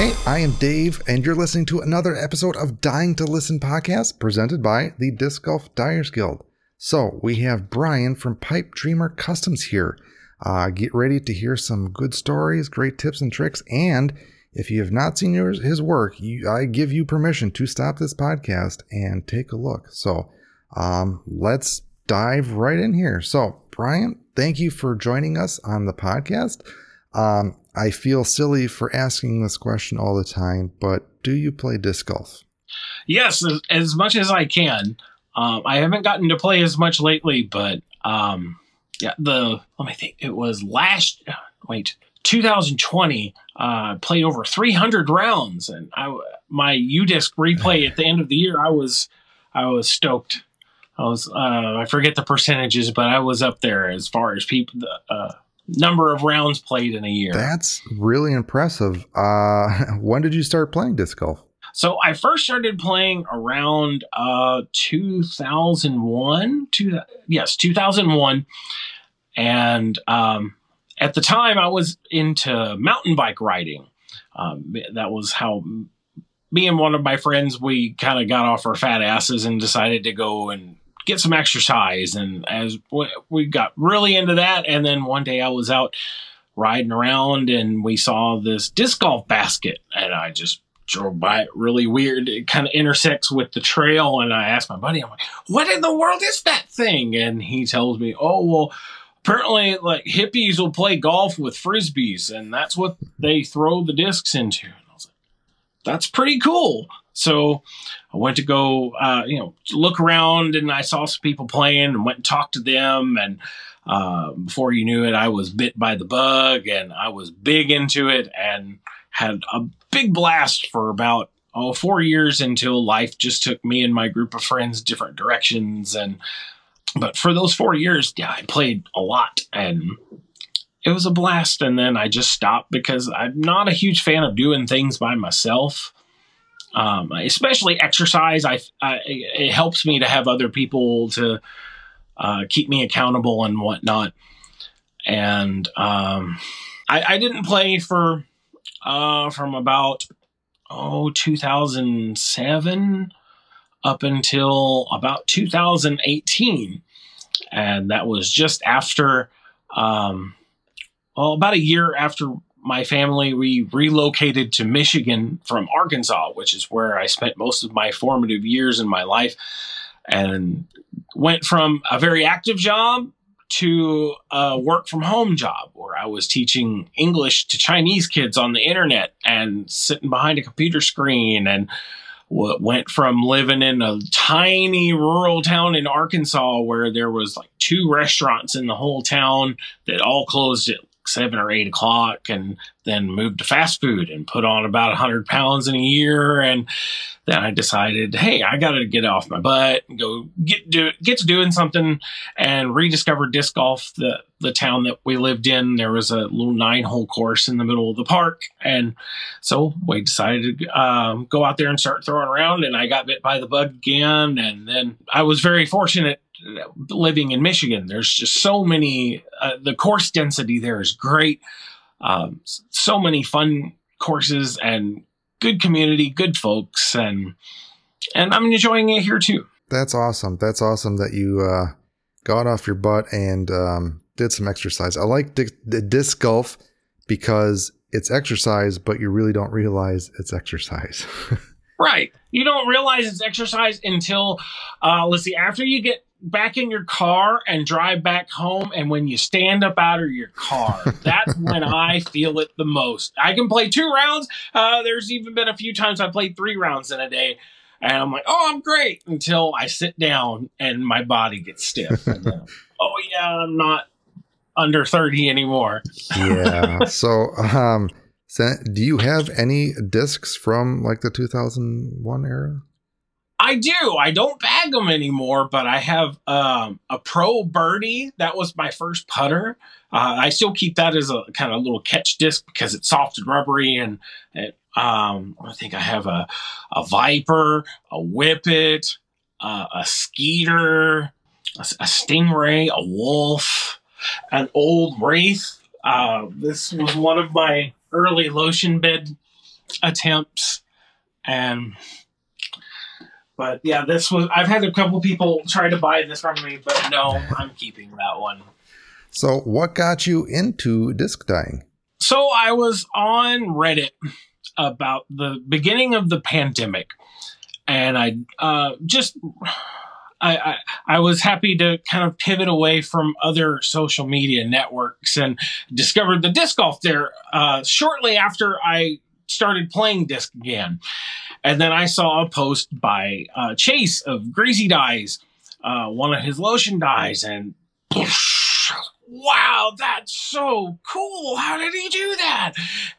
Hey, I am Dave, and you're listening to another episode of Dyeing to Listen podcast presented by the Disc Golf Dyers Guild. So, we have Bryan from Pipedreamer Customs here. Uh, get ready to hear some good stories, great tips and tricks, and if you have not seen yours, his work, you, I give you permission to stop this podcast and take a look. So, um, let's dive right in here. So, Bryan, thank you for joining us on the podcast. Um, I feel silly for asking this question all the time, but do you play disc golf? Yes, as, as much as I can. Um, I haven't gotten to play as much lately, but um, yeah, the let me think. It was last wait 2020. Uh, played over 300 rounds, and I my UDisc replay at the end of the year. I was I was stoked. I was uh, I forget the percentages, but I was up there as far as people. Uh, number of rounds played in a year. That's really impressive. Uh, when did you start playing disc golf? So I first started playing around uh, 2001. Two, yes, 2001. And um, at the time, I was into mountain bike riding. Um, that was how me and one of my friends we kind of got off our fat asses and decided to go and get some exercise. And as we got really into that, and then one day I was out riding around and we saw this disc golf basket, and I just drove by it really weird. It kind of intersects with the trail, and I asked my buddy, I'm like, "What in the world is that thing?" And he tells me, "Oh well." Apparently, like hippies will play golf with frisbees, and that's what they throw the discs into. And I was like, "That's pretty cool." So I went to go, uh, you know, look around and I saw some people playing and went and talked to them. And uh, before you knew it, I was bit by the bug and I was big into it and had a big blast for about oh four years until life just took me and my group of friends different directions. And but for those four years yeah i played a lot and it was a blast. And then i just stopped because i'm not a huge fan of doing things by myself um, especially exercise. I, I, it helps me to have other people to uh, keep me accountable and whatnot. And um, I, I, didn't play for uh, from about oh 2007 up until about 2018, and that was just after. Um, well, about a year after my family we relocated to Michigan from Arkansas, which is where I spent most of my formative years in my life, and went from a very active job to a work from home job where I was teaching English to Chinese kids on the internet and sitting behind a computer screen and went from living in a tiny rural town in Arkansas where there was like two restaurants in the whole town that all closed at seven or eight o'clock and then moved to fast food and put on about 100 pounds in a year. And then I decided, hey, I got to get off my butt and go get, do, get to doing something and rediscover disc golf. The, the town that we lived in, there was a little nine hole course in the middle of the park. And so we decided to um, go out there and start throwing around. And I got bit by the bug again. And then I was very fortunate living in Michigan. There's just so many, uh, the course density there is great. Um, so many fun courses and good community, good folks, and and I'm enjoying it here too. That's awesome. That's awesome that you uh, got off your butt and um, did some exercise. I like the, the disc golf because it's exercise, but you really don't realize it's exercise. right. You don't realize it's exercise until, uh, let's see, after you get back in your car and drive back home and when you stand up out of your car that's when i feel it the most. I can play two rounds. Uh, there's even been a few times i played three rounds in a day and i'm like oh i'm great until i sit down and my body gets stiff. Then, oh yeah i'm not under 30 anymore. Yeah so um so do you have any discs from like the 2001 era I do. I don't bag them anymore, but I have um, a Pro Birdie. That was my first putter. Uh, I still keep that as a kind of little catch disc because it's soft and rubbery. And it, um, I think I have a, a Viper, a Whippet, uh, a Skeeter, a, a, Stingray, a Wolf, an old Wraith. Uh, this was one of my early lotion bed attempts and but yeah this was i've had a couple people try to buy this from me but no i'm keeping that one So, what got you into disc dyeing? so i was on reddit about the beginning of the pandemic and i uh, just I, I i was happy to kind of pivot away from other social media networks and discovered the disc golf there uh, shortly after i started playing disc again. And then i saw a post by uh, chase of greasy dyes uh, one of his lotion dyes and wow that's so cool. How did he do that?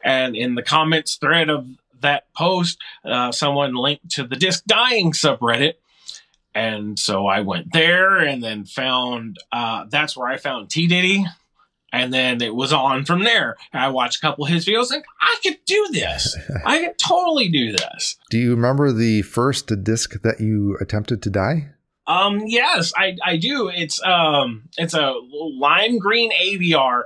And in the comments thread of that post uh, someone linked to the disc dyeing subreddit. And so i went there and then found uh, that's where i found t diddy and then it was on from there i watched a couple of his videos and i could do this i could totally do this Do you remember the first disc that you attempted to dye? Um, yes, I, I do. It's um, it's a lime green AVR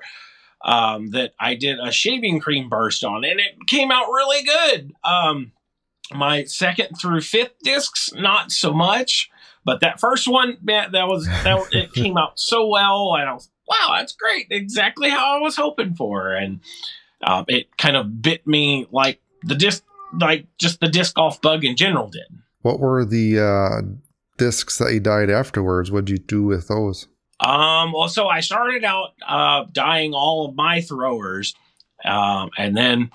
um, that I did a shaving cream burst on, and it came out really good. Um, my second through fifth discs, not so much, but that first one, man, that was that it came out so well, and I was wow, that's great, exactly how I was hoping for, and um, it kind of bit me like the disc, like just the disc golf bug in general did. What were the uh, discs that you dyed afterwards? What'd you do with those? Um, well, so I started out uh, dyeing all of my throwers, um, and then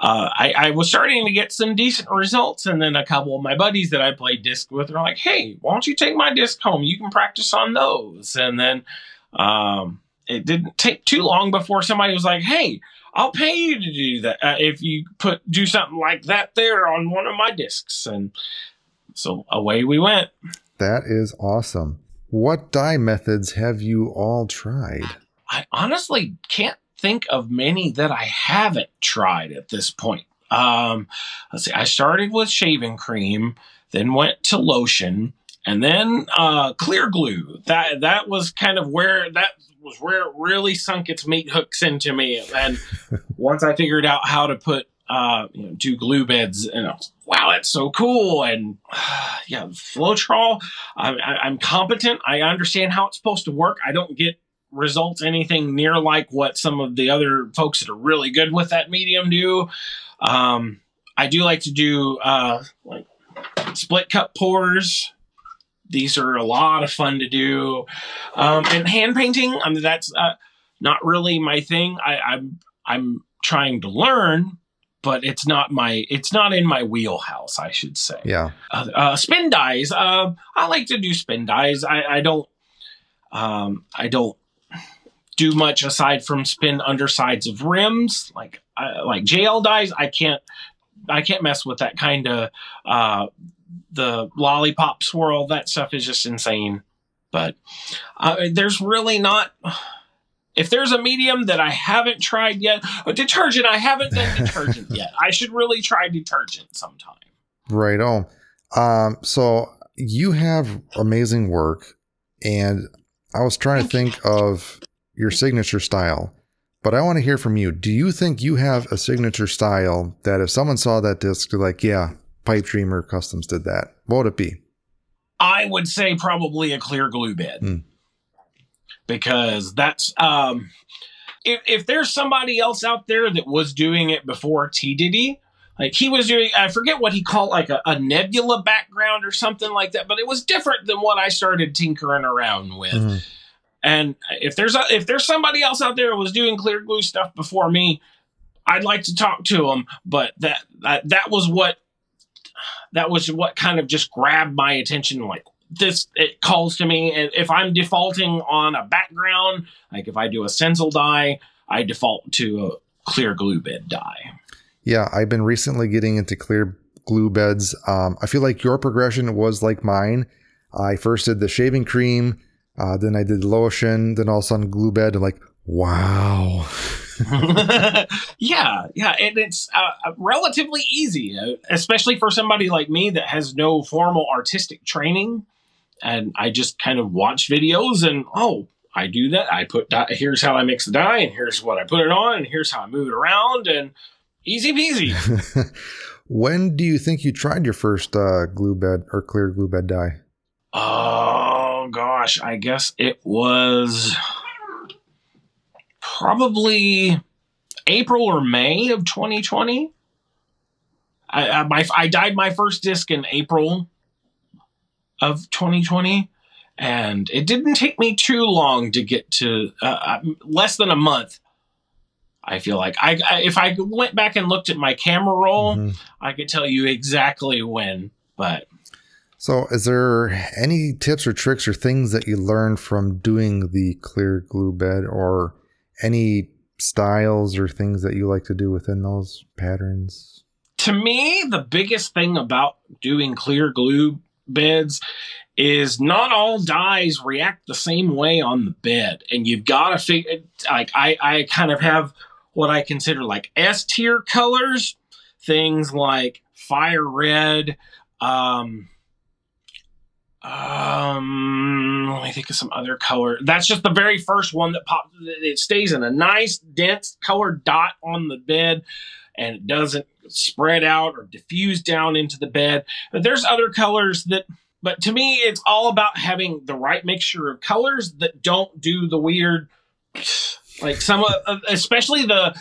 uh, I, I was starting to get some decent results. And then a couple of my buddies that I played disc with were like, "Hey, why don't you take my disc home? You can practice on those." And then um, it didn't take too long before somebody was like, "Hey." I'll pay you to do that uh, if you put do something like that there on one of my discs, and so away we went. That is awesome. What dye methods have you all tried? I honestly can't think of many that I haven't tried at this point. Um, let's see, I started with shaving cream, then went to lotion, and then uh, clear glue. That that was kind of where that was where it really sunk its meat hooks into me. And once I figured out how to put uh, you know, do glue beds, and I was, wow, that's so cool. And yeah, Floetrol, I, I, I'm competent. I understand how it's supposed to work. I don't get results anything near like what some of the other folks that are really good with that medium do. Um, I do like to do uh, like split cup pours. These are a lot of fun to do. Um, and hand painting, I mean, that's uh, not really my thing. I, I'm I'm trying to learn, but it's not my it's not in my wheelhouse, I should say. Yeah. Uh, uh, spin dyes. Uh, I like to do spin dyes. I, I don't. Um, I don't do much aside from spin undersides of rims, like uh, like JL dies. I can't. I can't mess with that kind of uh, the lollipop swirl. That stuff is just insane. But uh, there's really not. If there's a medium that I haven't tried yet, a detergent, I haven't done detergent yet. I should really try detergent sometime. Right on. Um, so you have amazing work, and I was trying to think of your signature style, but I want to hear from you. Do you think you have a signature style that if someone saw that disc, they're like, yeah, Pipedreamer Customs did that? What would it be? I would say probably a clear glue bed. Hmm. Because that's um if if there's somebody else out there that was doing it before T Diddy, like he was doing I forget what he called like a, a nebula background or something like that, but it was different than what I started tinkering around with. Mhm. And if there's a, if there's somebody else out there who was doing clear glue stuff before me, I'd like to talk to them. But that that, that was what that was what kind of just grabbed my attention. Like this, it calls to me. And if I'm defaulting on a background, like if I do a stencil dye, I default to a clear glue bed dye. Yeah, I've been recently getting into clear glue beds. Um, I feel like your progression was like mine. I first did the shaving cream, uh, then I did lotion, then all of a sudden glue bed, and like, wow. yeah, yeah, and it's uh, relatively easy, uh, especially for somebody like me that has no formal artistic training, and I just kind of watch videos and oh, I do that. I put dye, here's how I mix the dye, and here's what I put it on, and here's how I move it around, and Easy peasy. when do you think you tried your first uh, glue bed or clear glue bed dye? Oh gosh, I guess it was probably April or May of 2020. I, I, my, I dyed my first disc in April of 2020, and it didn't take me too long to get to uh, uh, less than a month. I feel like I, I, if I went back and looked at my camera roll, Mhm. I could tell you exactly when. But So, is there any tips or tricks or things that you learned from doing the clear glue bed, or any styles or things that you like to do within those patterns? to me, the biggest thing about doing clear glue beds is not all dyes react the same way on the bed. And you've got to figure, like, I, I kind of have what I consider like S tier colors, things like fire red, um, um, let me think of some other color. That's just the very first one that pops. It stays in a nice, dense colored dot on the bed and it doesn't spread out or diffuse down into the bed. But there's other colors that, but to me, it's all about having the right mixture of colors that don't do the weird, like some, especially the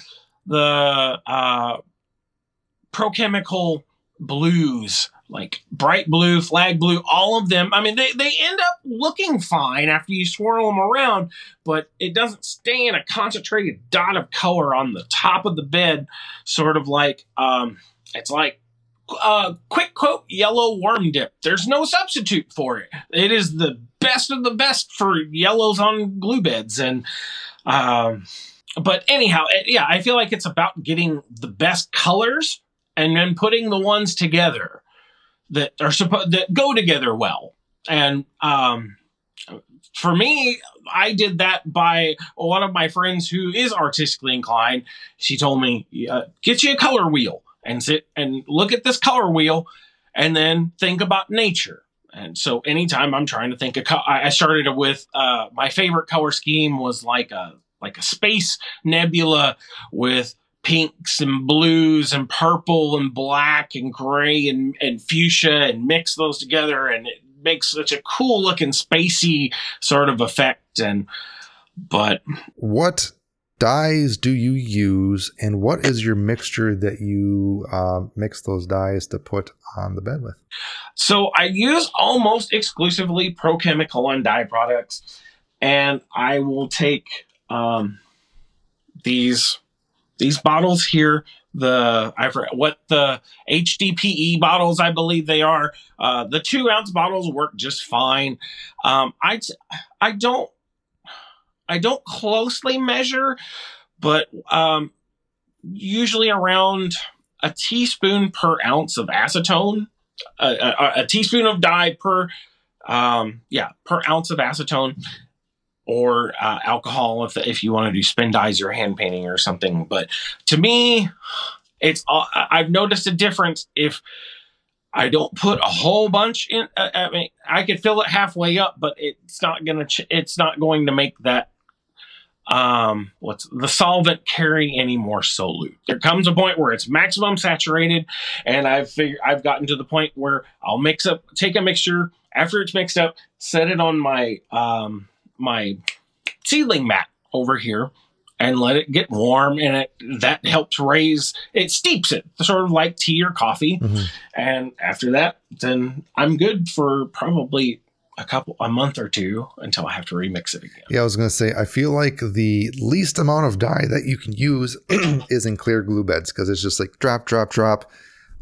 the uh, prochemical blues. Like bright blue, flag blue, all of them. I mean, they, they end up looking fine after you swirl them around, but it doesn't stay in a concentrated dot of color on the top of the bed sort of like um it's like uh quick quote yellow worm dip. There's no substitute for it. It is the best of the best for yellows on glue beds and um but anyhow eh, yeah i feel like it's about getting the best colors and then putting the ones together that are supposed that go together well. And um for me i did that by one of my friends who is artistically inclined. She told me uh, get you a color wheel and sit and look at this color wheel and then think about nature. And so anytime i'm trying to think of co- i started with uh, my favorite color scheme was like a like a space nebula with pinks and blues and purple and black and gray and, and fuchsia and mix those together and it makes such a cool looking spacey sort of effect and but What dyes do you use, and what is your mixture that you uh, mix those dyes to put on the bed with? So I use almost exclusively prochemical and dye products, and I will take um, these these bottles here. The I forget what the HDPE bottles I believe they are. Uh, the two ounce bottles work just fine. Um, I I don't I don't closely measure, but um, usually around a teaspoon per ounce of acetone a, a, a teaspoon of dye per um yeah per ounce of acetone or uh, alcohol if if you want to do spin dyes or hand painting or something but to me it's uh, i've noticed a difference if i don't put a whole bunch in uh, i mean i could fill it halfway up but it's not gonna ch- it's not going to make that um what's the solvent carry any more solute. There comes a point where it's maximum saturated and i've figured i've gotten to the point where i'll mix up take a mixture after it's mixed up set it on my um my seedling mat over here and let it get warm and it that helps raise it steeps it sort of like tea or coffee Mhm. and after that then i'm good for probably a couple a month or two until i have to remix it again Yeah, I was going to say, I feel like the least amount of dye that you can use is in clear glue beds because it's just like drop, drop, drop.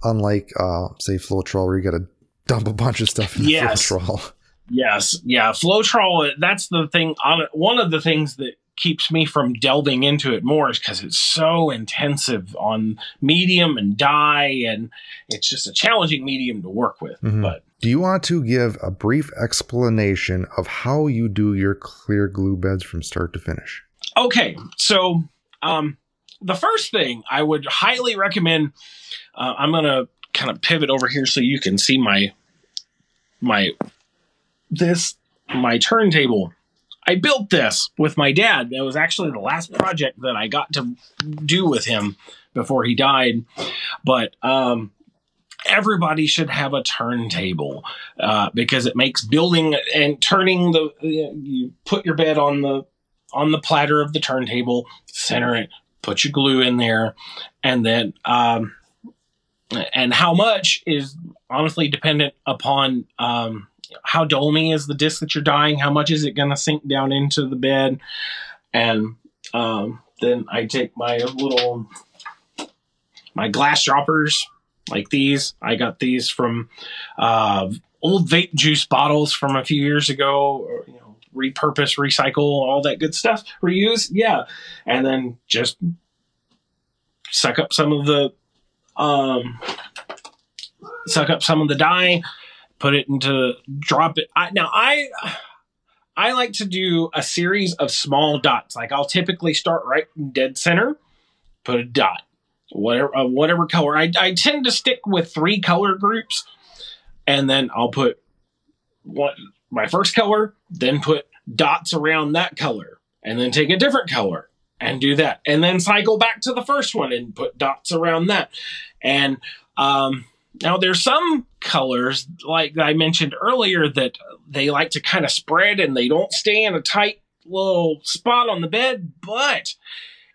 Unlike, uh, say, Floetrol, where you got to dump a bunch of stuff in the Yes. Floetrol. Yes, yeah, Floetrol. That's the thing. On one of the things that keeps me from delving into it more is because it's so intensive on medium and dye, and it's just a challenging medium to work with. Mhm. But Do you want to give a brief explanation of how you do your clear glue beds from start to finish? okay, so um, the first thing I would highly recommend. Uh, I'm gonna kind of pivot over here so you can see my my this my turntable. I built this with my dad. It was actually the last project that I got to do with him before he died. But um, everybody should have a turntable uh, because it makes building and turning the you put your bed on the on the platter of the turntable, center it, put your glue in there, and then um, and how much is honestly dependent upon um, how domey is the disc that you're dyeing, how much is it going to sink down into the bed, and um, then I take my little my glass droppers like these. I got these from uh, old vape juice bottles from a few years ago. Or, you know, repurpose, recycle, all that good stuff. Reuse, yeah, and then just suck up some of the um, suck up some of the dye, put it into drop it. I, now I I like to do a series of small dots. Like I'll typically start right in dead center, put a dot, whatever uh, whatever color. I I tend to stick with three color groups, and then I'll put one my first color, then put dots around that color, and then take a different color and do that, and then cycle back to the first one and put dots around that, and um, now there's some colors like I mentioned earlier that they like to kind of spread and they don't stay in a tight little spot on the bed, but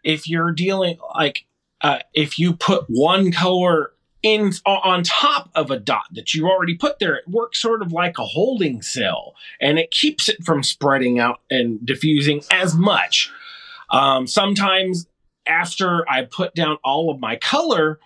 if you're dealing like uh, if you put one color in on top of a dot that you already put there, it works sort of like a holding cell, and it keeps it from spreading out and diffusing as much. Um, sometimes after I put down all of my color,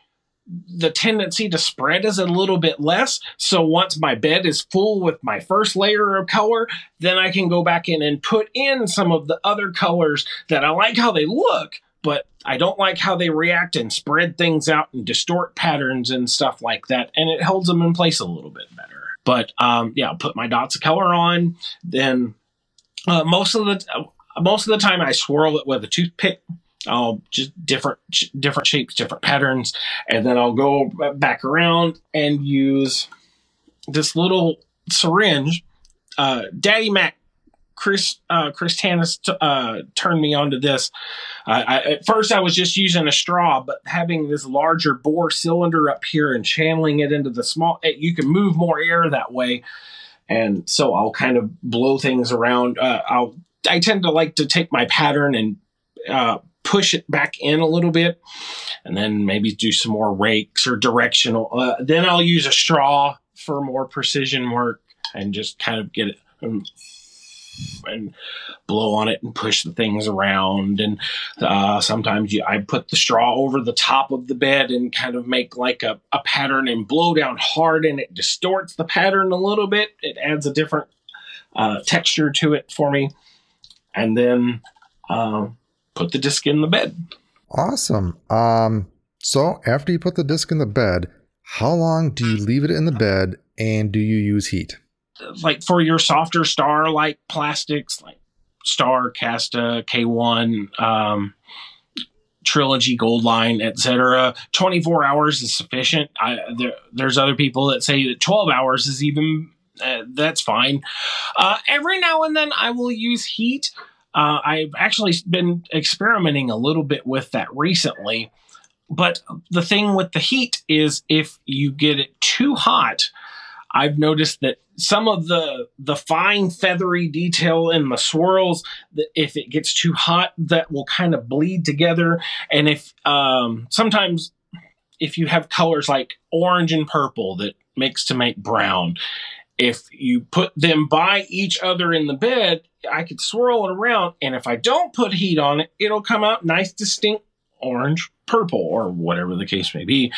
the tendency to spread is a little bit less. So once my bed is full with my first layer of color, then I can go back in and put in some of the other colors that I like how they look, but I don't like how they react and spread things out and distort patterns and stuff like that. And it holds them in place a little bit better. But um, yeah, I'll put my dots of color on. Then uh, most of the most of the time I swirl it with a toothpick I'll just different different shapes, different patterns, and then I'll go back around and use this little syringe. Uh, Daddy Mac, Chris uh, Chris Tannis t- uh, turned me onto this. I, at first, I was just using a straw, but having this larger bore cylinder up here and channeling it into the small, eh, you can move more air that way. And so I'll kind of blow things around. Uh, I'll I tend to like to take my pattern and uh, push it back in a little bit and then maybe do some more rakes or directional. Uh, then I'll use a straw for more precision work and just kind of get it um, and blow on it and push the things around. And uh, sometimes you, I put the straw over the top of the bed and kind of make like a, a pattern and blow down hard and it distorts the pattern a little bit. It adds a different uh, texture to it for me. And then um, put the disc in the bed. Awesome. Um, so after you put the disc in the bed, how long do you leave it in the bed and do you use heat? Like for your softer star like plastics, like Star, Casta, K1, um, Trilogy, Gold Line, etc. 24 hours is sufficient. I, there, there's other people that say that 12 hours is even uh, that's fine. Uh, every now and then I will use heat uh, I've actually been experimenting a little bit with that recently. But the thing with the heat is if you get it too hot, I've noticed that some of the the fine feathery detail in the swirls, that if it gets too hot, that will kind of bleed together. And if um, sometimes if you have colors like orange and purple that mix to make brown, if you put them by each other in the bed, I could swirl it around, and if I don't put heat on it, it'll come out nice, distinct orange, purple, or whatever the case may be,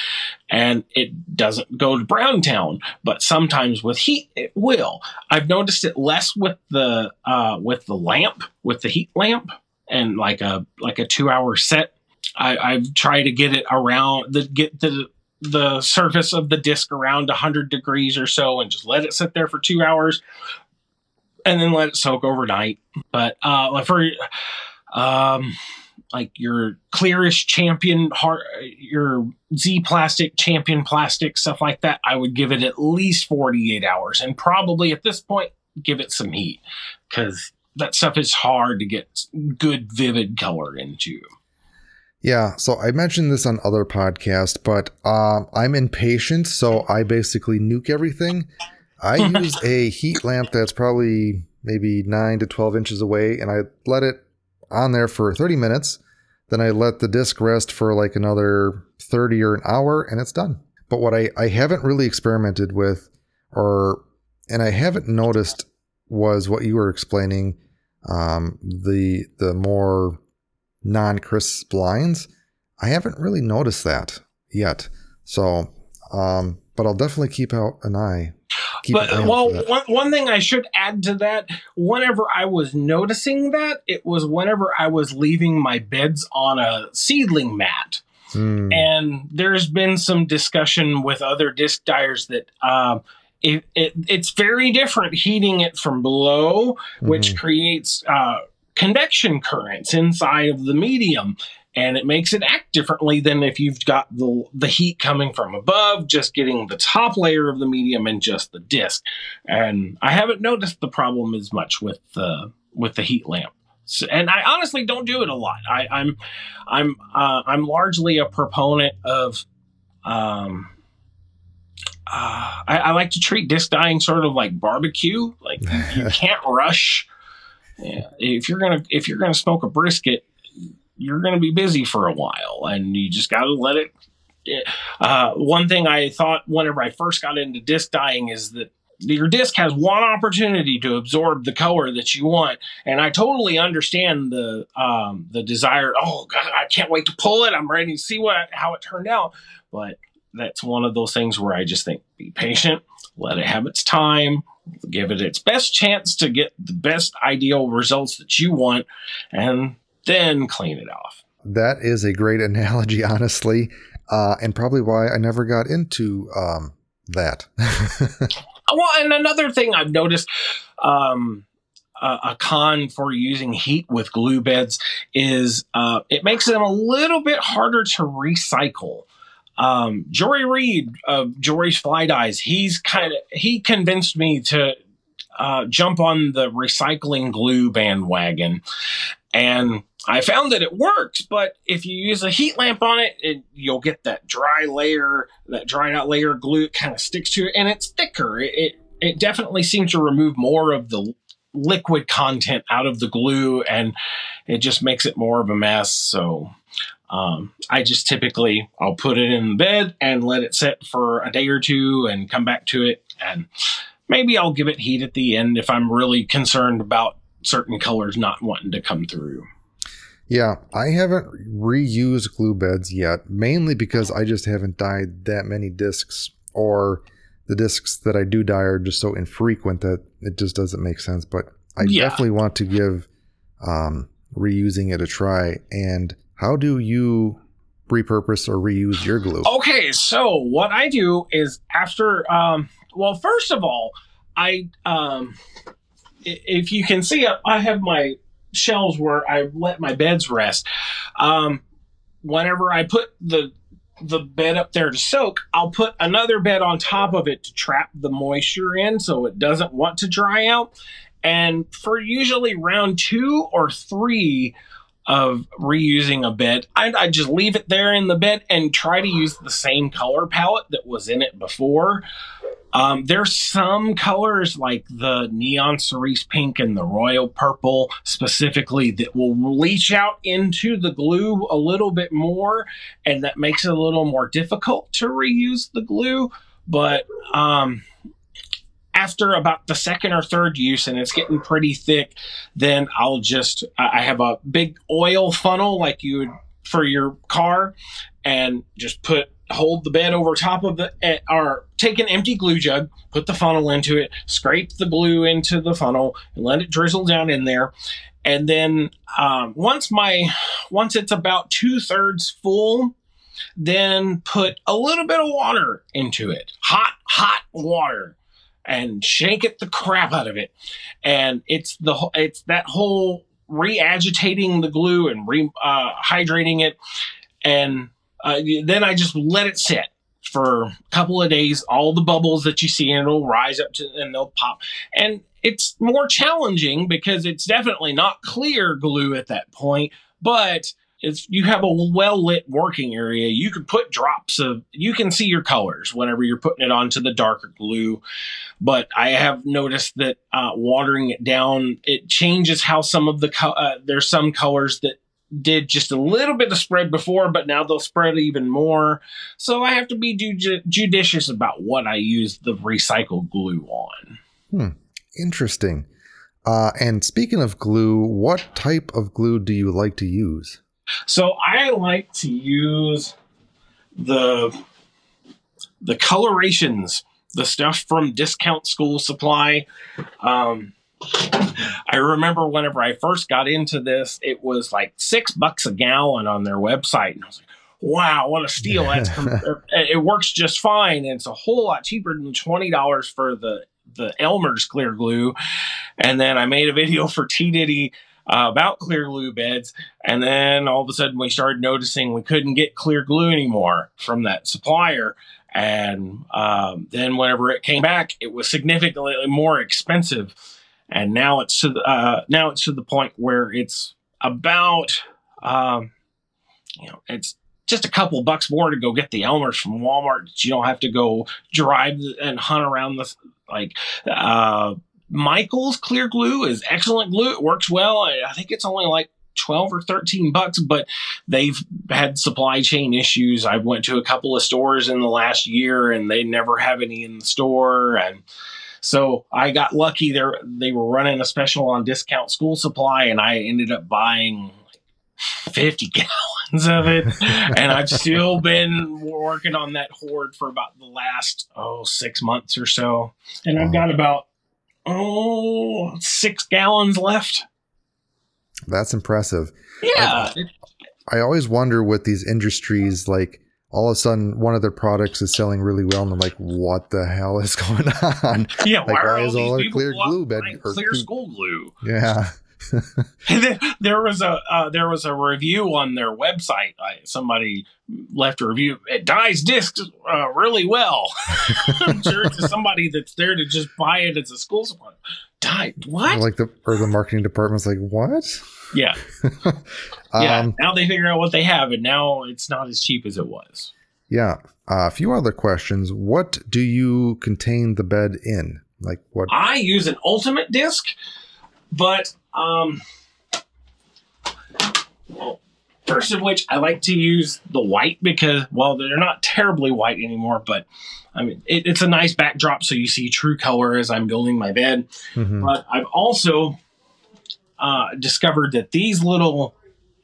and it doesn't go to brown town. But sometimes with heat, it will. I've noticed it less with the uh, with the lamp, with the heat lamp, and like a like a two hour set. I, I've tried to get it around the get the the surface of the disc around 100 degrees or so and just let it sit there for two hours and then let it soak overnight. But uh, for um, like your clearish champion heart, your Z plastic champion plastic stuff like that, I would give it at least 48 hours and probably at this point give it some heat because that stuff is hard to get good vivid color into. Yeah, so I mentioned this on other podcasts, but uh, I'm impatient, so I basically nuke everything. I use a heat lamp that's probably maybe 9 to 12 inches away, and I let it on there for 30 minutes. Then I let the disc rest for like another 30 or an hour, and it's done. But what I, I haven't really experimented with, or and I haven't noticed, was what you were explaining um, the the more non-crisp lines. I haven't really noticed that yet. So, um, but I'll definitely keep out an eye. Keep but well, one, one thing I should add to that, whenever I was noticing that, it was whenever I was leaving my beds on a seedling mat. Hmm. and there's been some discussion with other disc dyers that um, it, it, it's very different heating it from below, which Mhm. creates uh, convection currents inside of the medium. And it makes it act differently than if you've got the, the heat coming from above, just getting the top layer of the medium and just the disc. And I haven't noticed the problem as much with the with the heat lamp. So, and I honestly don't do it a lot. I, I'm I'm uh, I'm largely a proponent of um uh, I, I like to treat disc dyeing sort of like barbecue. Like you, you can't rush. Yeah, if you're gonna if you're gonna smoke a brisket, you're gonna be busy for a while, and you just got to let it. Uh, one thing I thought whenever I first got into disc dyeing is that your disc has one opportunity to absorb the color that you want, and I totally understand the um, the desire. Oh God, I can't wait to pull it. I'm ready to see what how it turned out. But that's one of those things where I just think be patient, let it have its time, give it its best chance to get the best ideal results that you want, and then clean it off. That is a great analogy, honestly, uh, and probably why I never got into um, that. Well, and another thing I've noticed. Um, a, a con for using heat with glue beds is uh, it makes them a little bit harder to recycle. Um, Jory Reed of Jory's Fly Dyes, he's kind of he convinced me to uh, jump on the recycling glue bandwagon, and I found that it works. But if you use a heat lamp on it, it you'll get that dry layer, that dried out layer of glue. Kind of sticks to it, and it's thicker. It, it it definitely seems to remove more of the liquid content out of the glue, and it just makes it more of a mess. So. Um, I just typically I'll put it in the bed and let it sit for a day or two and come back to it and maybe I'll give it heat at the end if I'm really concerned about certain colors not wanting to come through. Yeah, I haven't reused glue beds yet, mainly because I just haven't dyed that many discs, or the discs that I do dye are just so infrequent that it just doesn't make sense. But I Yeah. definitely want to give um, reusing it a try. And how do you repurpose or reuse your glue? Okay, so what I do is after um well first of all, I um i- if you can see I have my shelves where I let my beds rest. Um whenever I put the the bed up there to soak, I'll put another bed on top of it to trap the moisture in so it doesn't want to dry out. And for usually round two or three of reusing a bit. I, I just leave it there in the bit and try to use the same color palette that was in it before. Um, there's some colors like the neon cerise pink and the royal purple specifically that will leach out into the glue a little bit more, and that makes it a little more difficult to reuse the glue. But um, after about the second or third use and it's getting pretty thick, then I'll just I have a big oil funnel like you would for your car, and just put hold the bed over top of the eh, or take an empty glue jug, put the funnel into it, scrape the glue into the funnel, and let it drizzle down in there. And then um, once my once it's about two thirds full, then put a little bit of water into it, hot hot water, and shake it the crap out of it. And it's the it's that whole re-agitating the glue and re uh, hydrating it, and uh, then I just let it sit for a couple of days. All the bubbles that you see, and it'll rise up to, and they'll pop. And it's more challenging because it's definitely not clear glue at that point, but if you have a well lit working area, you could put drops of, you can see your colors whenever you're putting it onto the darker glue. But I have noticed that uh, watering it down, it changes how some of the, co- uh, there's some colors that did just a little bit of spread before, but now they'll spread even more. So I have to be ju- judicious about what I use the recycled glue on. Hmm. Interesting. Uh, and speaking of glue, what type of glue do you like to use? So I like to use the the colorations, the stuff from Discount School Supply. Um, I remember whenever I first got into this, it was like six bucks a gallon on their website, and I was like, "Wow, what a steal! That's it works just fine, and it's a whole lot cheaper than twenty dollars for the the Elmer's clear glue." And then I made a video for T Diddy uh, about clear glue beds. And then all of a sudden we started noticing we couldn't get clear glue anymore from that supplier. And um, then whenever it came back, it was significantly more expensive. And now it's to the, uh, now it's to the point where it's about um, you know it's just a couple bucks more to go get the Elmer's from Walmart. You don't have to go drive and hunt around the like uh, Michael's clear glue is excellent glue. It works well. I, I think it's only like 12 or 13 bucks, but they've had supply chain issues. I went to a couple of stores in the last year and they never have any in the store. And so I got lucky there. They were running a special on discount school supply and I ended up buying 50 gallons of it. and I've still been working on that hoard for about the last, oh, six months or so. And I've got about oh, six gallons left. That's impressive. Yeah. I, I always wonder with these industries, like all of a sudden one of their products is selling really well, and I'm like, what the hell is going on? Yeah, like, why, why is all our clear glue bed or clear school glue? Yeah. there was a uh, there was a review on their website. Uh, somebody left a review. It dies discs uh, really well. I'm sure it's somebody that's there to just buy it as a school supply. Dye what? Like the or the marketing department's like what? Yeah, yeah. Um, now they figure out what they have, and now it's not as cheap as it was. Yeah. Uh, a few other questions. What do you contain the bed in? Like what? I use an ultimate disc, but um, well, first of which I like to use the white because, well, they're not terribly white anymore, but I mean, it, it's a nice backdrop so you see true color as I'm building my bed. Mm-hmm. But I've also uh, discovered that these little,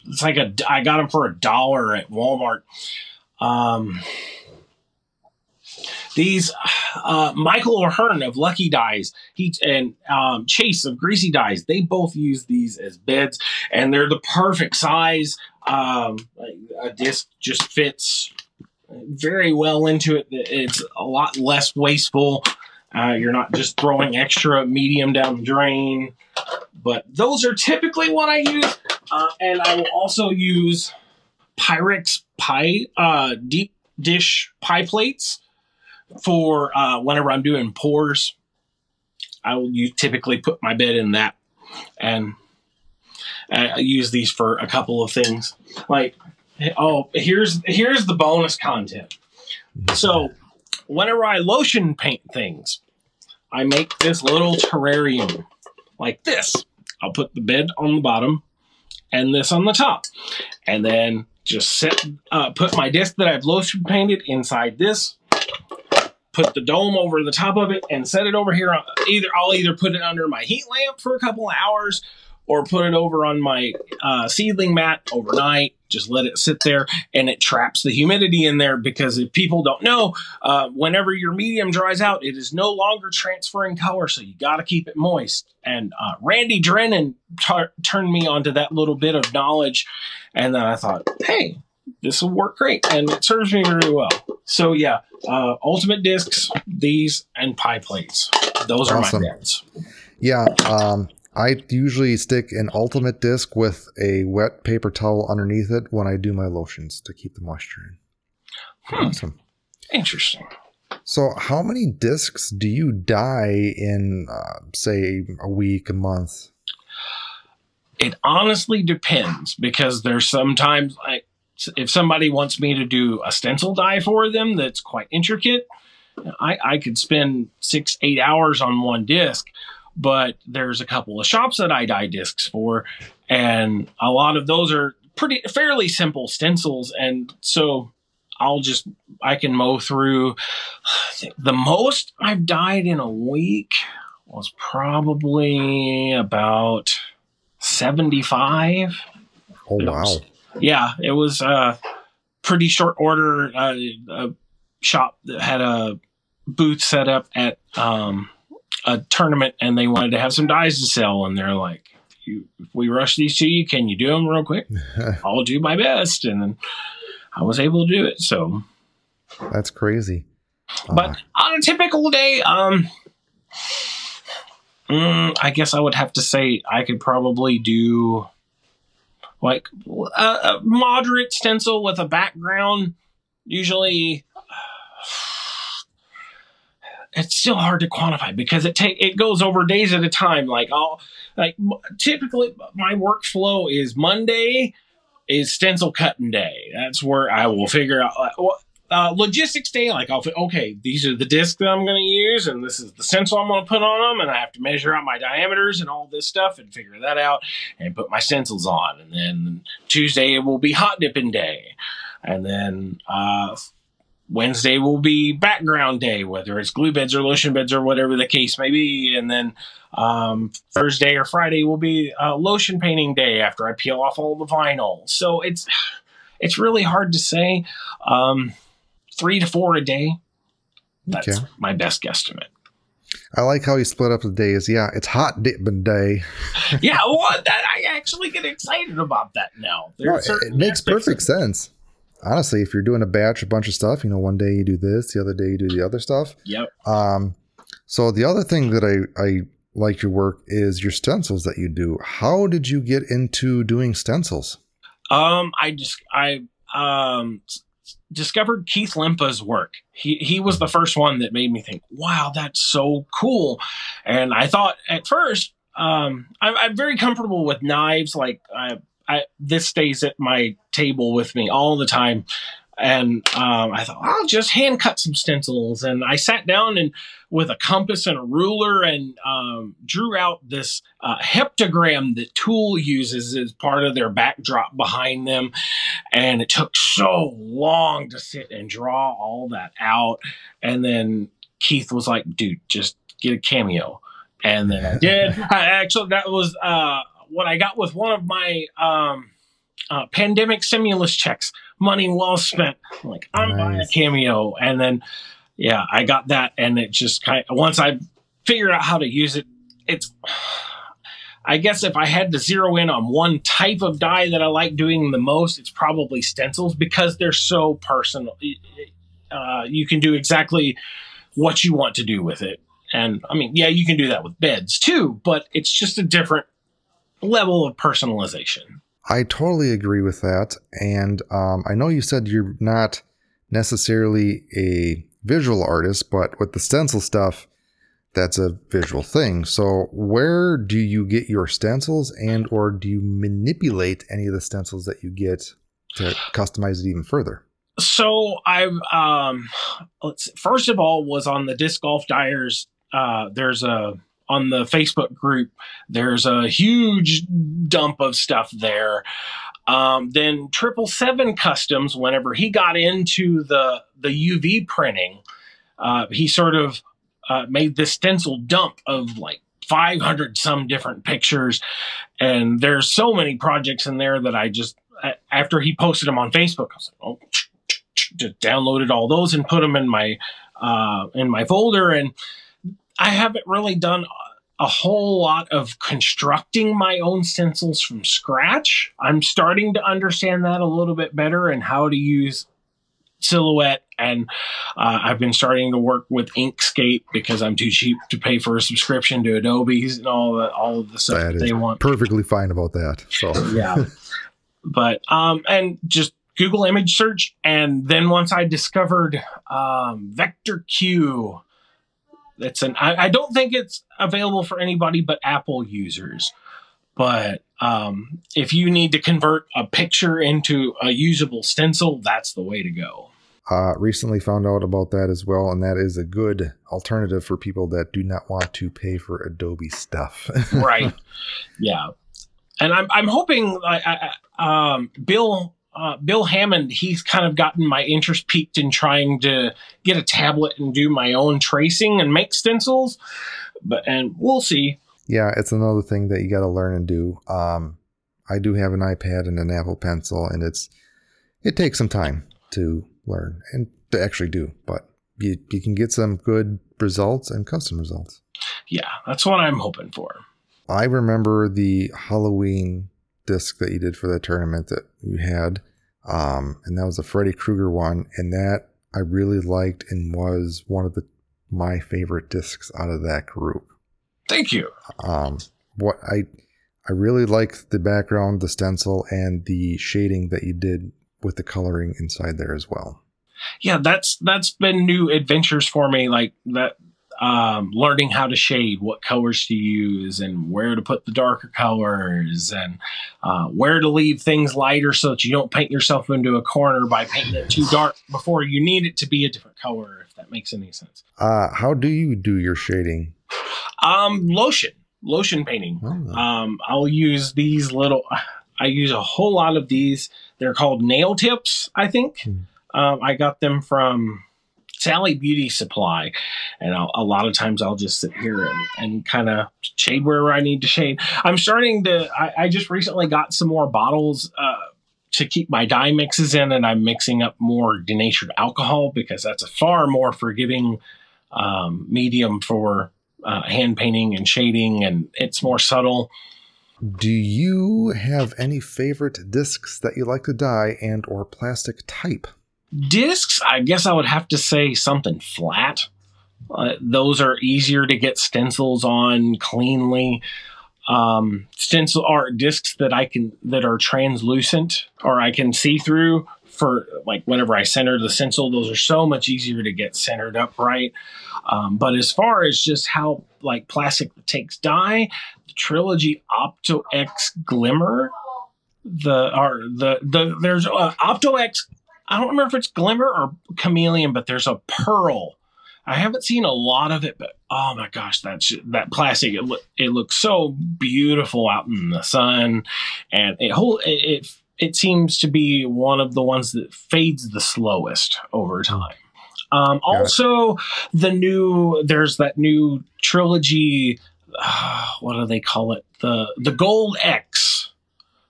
it's like a, I got them for a dollar at Walmart. Um, these uh, Michael O'Hearn of Lucky Dyes, he and um, Chase of Greasy Dyes, they both use these as beds, and they're the perfect size. Um, a disc just fits very well into it. It's a lot less wasteful. Uh, you're not just throwing extra medium down the drain. But those are typically what I use, uh, and I will also use Pyrex pie uh, deep dish pie plates for uh, whenever I'm doing pours, I will you typically put my bed in that, and I use these for a couple of things. Like, oh, here's here's the bonus content. So, whenever I lotion paint things, I make this little terrarium like this. I'll put the bed on the bottom and this on the top, and then just set uh, put my disc that I've lotion painted inside this put the dome over the top of it and set it over here. Either I'll either put it under my heat lamp for a couple of hours or put it over on my uh, seedling mat overnight. Just let it sit there and it traps the humidity in there because if people don't know, uh, whenever your medium dries out, it is no longer transferring color. So you got to keep it moist. And uh, Randy Drennan turned me onto that little bit of knowledge. And then I thought, hey, this will work great. And it serves me very well. So yeah, uh, ultimate discs, these, and pie plates. Those are awesome. my beds. Yeah, um, I usually stick an ultimate disc with a wet paper towel underneath it when I do my lotions to keep the moisture in. Hmm. Awesome. Interesting. So, how many discs do you dye in, uh, say, a week, a month? It honestly depends because there's sometimes like if somebody wants me to do a stencil dye for them that's quite intricate, I, I could spend six, eight hours on one disc. But there's a couple of shops that I dye discs for, and a lot of those are pretty fairly simple stencils. And so I'll just I can mow through. The most I've dyed in a week was probably about seventy five. Oh wow! Yeah, it was a pretty short order. Uh, a shop that had a booth set up at um, a tournament, and they wanted to have some dyes to sell, and they're like. You, if we rush these to you, can you do them real quick? I'll do my best, and then I was able to do it. So that's crazy. But uh, on a typical day, um, mm, I guess I would have to say I could probably do like a, a moderate stencil with a background. Usually, it's still hard to quantify because it take it goes over days at a time. Like I'll like typically my workflow is Monday is stencil cutting day. That's where I will figure out uh, logistics day. Like, I'll okay, these are the discs that I'm going to use, and this is the stencil I'm going to put on them, and I have to measure out my diameters and all this stuff and figure that out and put my stencils on. And then Tuesday it will be hot dipping day, and then uh, Wednesday will be background day, whether it's glue beds or lotion beds or whatever the case may be. And then um, Thursday or Friday will be uh, lotion painting day after I peel off all the vinyl. So it's it's really hard to say. Um, three to four a day. That's okay. my best guesstimate. I like how you split up the days. Yeah, it's hot dipping day. yeah, well, that, I actually get excited about that now. No, it makes perfect sense honestly, if you're doing a batch, a bunch of stuff, you know, one day you do this, the other day you do the other stuff. Yep. Um, so the other thing that I, I like your work is your stencils that you do. How did you get into doing stencils? Um, I just, I, um, discovered Keith Lempa's work. He he was the first one that made me think, "Wow, that's so cool." And I thought at first, um, I'm, I'm very comfortable with knives. Like I I, this stays at my table with me all the time. And um, I thought I'll just hand cut some stencils, and I sat down and with a compass and a ruler and um, drew out this uh, heptagram that Tool uses as part of their backdrop behind them. And it took so long to sit and draw all that out. And then Keith was like, "Dude, just get a cameo." And then I did. I actually that was uh, what I got with one of my um, uh, pandemic stimulus checks. Money well spent. I'm like I'm nice. buying a cameo, and then yeah, I got that, and it just kind of once I figured out how to use it, it's. I guess if I had to zero in on one type of dye that I like doing the most, it's probably stencils because they're so personal. Uh, you can do exactly what you want to do with it. And I mean, yeah, you can do that with beds too, but it's just a different level of personalization. I totally agree with that. And um, I know you said you're not necessarily a visual artist, but with the stencil stuff, that's a visual thing. So where do you get your stencils and or do you manipulate any of the stencils that you get to customize it even further? So I've um let's first of all was on the disc golf dyers uh there's a on the Facebook group. There's a huge dump of stuff there. Um, then Triple Seven Customs, whenever he got into the the UV printing, uh, he sort of uh, made this stencil dump of like 500 some different pictures, and there's so many projects in there that I just after he posted them on Facebook, I was like, oh, just downloaded all those and put them in my uh, in my folder. And I haven't really done a whole lot of constructing my own stencils from scratch. I'm starting to understand that a little bit better and how to use silhouette and uh, i've been starting to work with inkscape because i'm too cheap to pay for a subscription to adobe's and all the all of the stuff that, that they want perfectly fine about that so yeah but um and just Google image search. And then once I discovered um, Vector Q, it's an I, I, don't think it's available for anybody but Apple users. But um, if you need to convert a picture into a usable stencil, that's the way to go. Uh, recently found out about that as well, and that is a good alternative for people that do not want to pay for Adobe stuff. right. Yeah. And I'm, I'm hoping I, I, um, Bill uh, Bill Hammond, he's kind of gotten my interest peaked in trying to get a tablet and do my own tracing and make stencils. But and we'll see. Yeah, it's another thing that you got to learn and do. Um, I do have an iPad and an Apple Pencil, and it's it takes some time to learn and to actually do, but you you can get some good results and custom results. Yeah, that's what I'm hoping for. I remember the Halloween disc that you did for that tournament that you had. Um, and that was the Freddy Krueger one. And that I really liked and was one of the my favorite discs out of that group. Thank you. Um, what I I really liked the background, the stencil, and the shading that you did with the coloring inside there as well. Yeah, that's that's been new adventures for me. Like that um, learning how to shade, what colors to use, and where to put the darker colors, and uh, where to leave things lighter so that you don't paint yourself into a corner by painting it too dark before you need it to be a different color. If that makes any sense. Uh, how do you do your shading? Um, lotion, lotion painting. Oh. Um, I'll use these little. I use a whole lot of these. They're called nail tips. I think. Hmm. Um, I got them from Sally Beauty Supply, and I'll, a lot of times I'll just sit here and, and kind of shade wherever I need to shade. I'm starting to. I, I just recently got some more bottles. Uh, to keep my dye mixes in, and I'm mixing up more denatured alcohol because that's a far more forgiving um, medium for uh, hand painting and shading, and it's more subtle. Do you have any favorite discs that you like to dye and or plastic type? Discs, I guess I would have to say something flat. Uh, those are easier to get stencils on cleanly. Um, stencil art discs that I can that are translucent or I can see through for like whenever I center the stencil, those are so much easier to get centered up right. Um, but as far as just how like plastic takes dye, the Trilogy Opto X Glimmer, the are the the there's uh, Opto X I don't remember if it's glimmer or chameleon, but there's a pearl. I haven't seen a lot of it, but oh my gosh, that's that plastic. It look it looks so beautiful out in the sun, and it whole it, it it seems to be one of the ones that fades the slowest over time. Um, also, the new there's that new trilogy. Uh, what do they call it? The the Gold X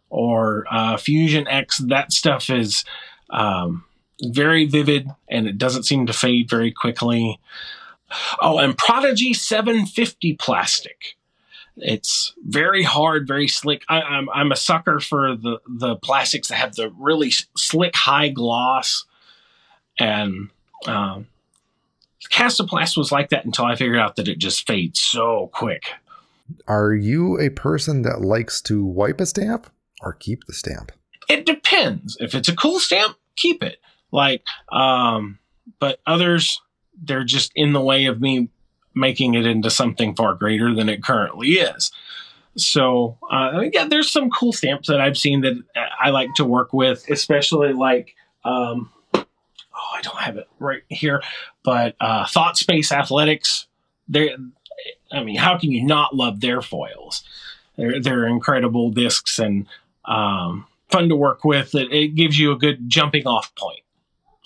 or uh, Fusion X. That stuff is um, very vivid and it doesn't seem to fade very quickly. Oh, and Prodigy 750 plastic. It's very hard, very slick. I, am I'm, I'm a sucker for the the plastics that have the really slick high gloss, and um, Castoplast was like that until I figured out that it just fades so quick. Are you a person that likes to wipe a stamp or keep the stamp? It depends. If it's a cool stamp, keep it. Like, um, but others, they're just in the way of me making it into something far greater than it currently is. So, uh, yeah, there's some cool stamps that I've seen that I like to work with, especially like, um, oh, I don't have it right here, but uh, Thought Space Athletics. They, I mean, how can you not love their foils? They're, they're incredible discs, and um, fun to work with. It, it gives you a good jumping off point.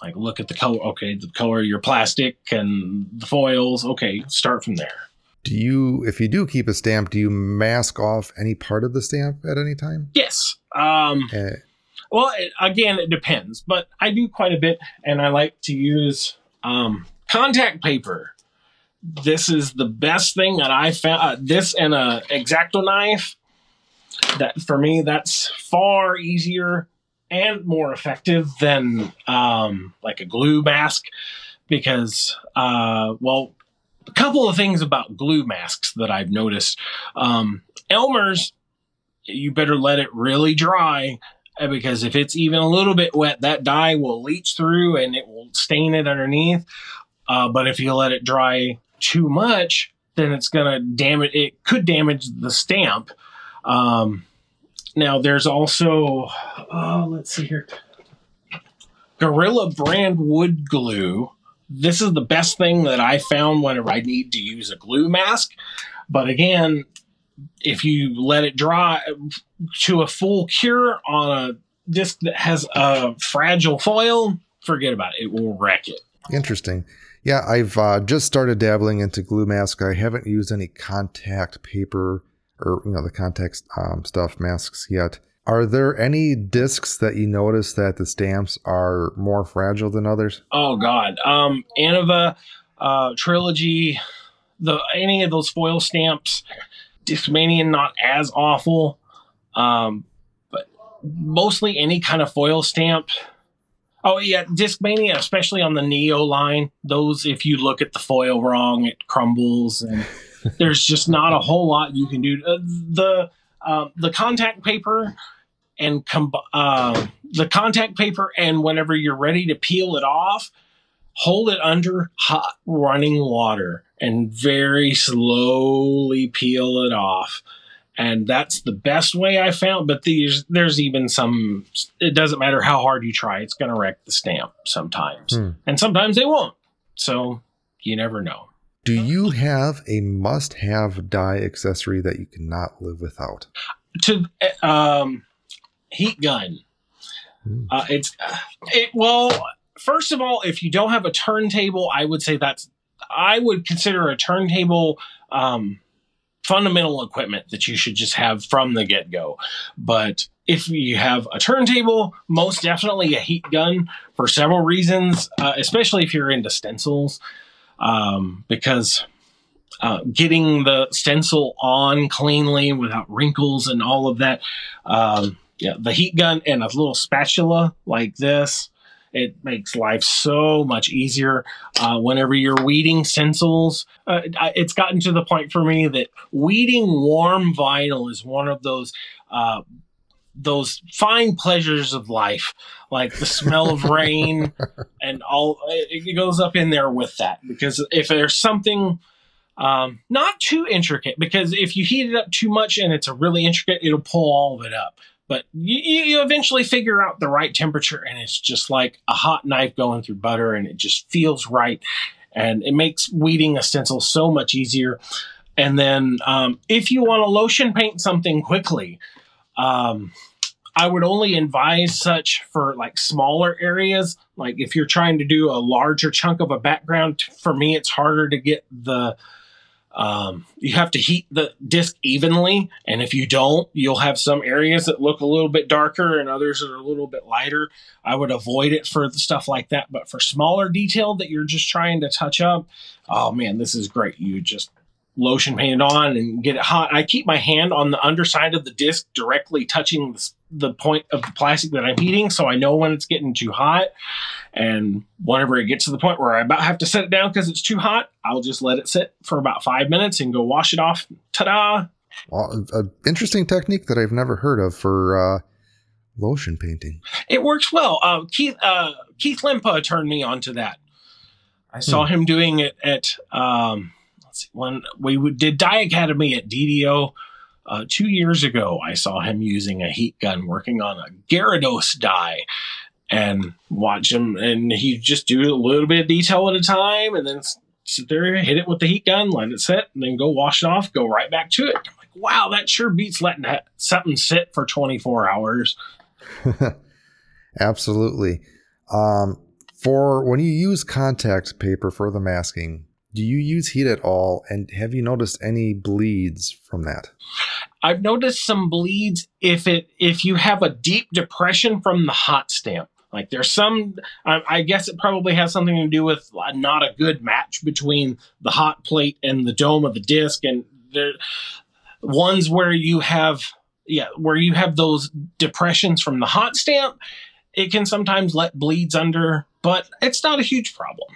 Like look at the color. Okay, the color of your plastic and the foils. Okay, start from there. Do you, if you do keep a stamp, do you mask off any part of the stamp at any time? Yes. Um, uh, well, it, again, it depends, but I do quite a bit, and I like to use um, contact paper. This is the best thing that I found. Uh, this and a exacto knife that for me that's far easier and more effective than um, like a glue mask because uh, well a couple of things about glue masks that i've noticed um, elmer's you better let it really dry Uh, because if it's even a little bit wet, that dye will leach through and it will stain it underneath. Uh, but if you let it dry too much, then it's gonna damage. It could damage the stamp. Um, now there's also, oh, let's see here, Gorilla brand wood glue. This is the best thing that I found whenever I need to use a glue mask. But again, if you let it dry to a full cure on a disc that has a fragile foil, forget about it. It will wreck it. Interesting. Yeah, I've uh, just started dabbling into glue mask. I haven't used any contact paper or you know the context um, stuff masks yet. Are there any discs that you notice that the stamps are more fragile than others? Oh God, um, Innova uh, trilogy, the any of those foil stamps, Discmania not as awful, um, but mostly any kind of foil stamp. Oh yeah, Discmania, especially on the Neo line. Those, if you look at the foil wrong, it crumbles, and there's just not a whole lot you can do. Uh, the uh, the contact paper and com- uh, the contact paper, and whenever you're ready to peel it off, hold it under hot running water and very slowly peel it off. And that's the best way I found. But these, there's even some. It doesn't matter how hard you try; it's going to wreck the stamp sometimes, Hmm. and sometimes they won't. So you never know. Do you have a must-have dye accessory that you cannot live without? to um, heat gun. Hmm. Uh, it's it well. First of all, if you don't have a turntable, I would say that's I would consider a turntable um, fundamental equipment that you should just have from the get go. But if you have a turntable, most definitely a heat gun for several reasons, uh, especially if you're into stencils, um, because uh, getting the stencil on cleanly without wrinkles and all of that. Um, yeah, the heat gun and a little spatula like this. It makes life so much easier uh, whenever you're weeding stencils. Uh, it's gotten to the point for me that weeding warm vinyl is one of those uh, those fine pleasures of life, like the smell of rain and all. It goes up in there with that because if there's something um, not too intricate because if you heat it up too much and it's a really intricate, it'll pull all of it up. But you, you you eventually figure out the right temperature, and it's just like a hot knife going through butter, and it just feels right, and it makes weeding a stencil so much easier. And then, um, if you want to lotion paint something quickly, um, I would only advise such for like smaller areas. Like if you're trying to do a larger chunk of a background, for me, it's harder to get the. Um, you have to heat the disc evenly, and if you don't, you'll have some areas that look a little bit darker and others that are a little bit lighter. I would avoid it for the stuff like that. But for smaller detail that you're just trying to touch up, oh man, this is great. You just lotion painted on and get it hot. I keep my hand on the underside of the disc directly touching the, the point of the plastic that I'm heating so I know when it's getting too hot. And whenever it gets to the point where I about have to set it down because it's too hot, I'll just let it sit for about five minutes and go wash it off. Ta da! Well, an interesting technique that I've never heard of for uh, lotion painting. It works well. Uh, Keith uh, Keith Limpa turned me onto that. I saw him doing it at um, when we did Dye Academy at DDO uh, two years ago. I saw him using a heat gun working on a Gyarados dye, and watch him, and he just do a little bit of detail at a time, and then sit there, hit it with the heat gun, let it sit, and then go wash it off, go right back to it. I'm like, wow, that sure beats letting something sit for 24 hours. Absolutely. Um, for when you use contact paper for the masking, do you use heat at all? And have you noticed any bleeds from that? I've noticed some bleeds if it if you have a deep depression from the hot stamp. Like there's some, I, I guess it probably has something to do with uh, not a good match between the hot plate and the dome of the disc, and there ones where you have yeah where you have those depressions from the hot stamp. It can sometimes let bleeds under, but it's not a huge problem.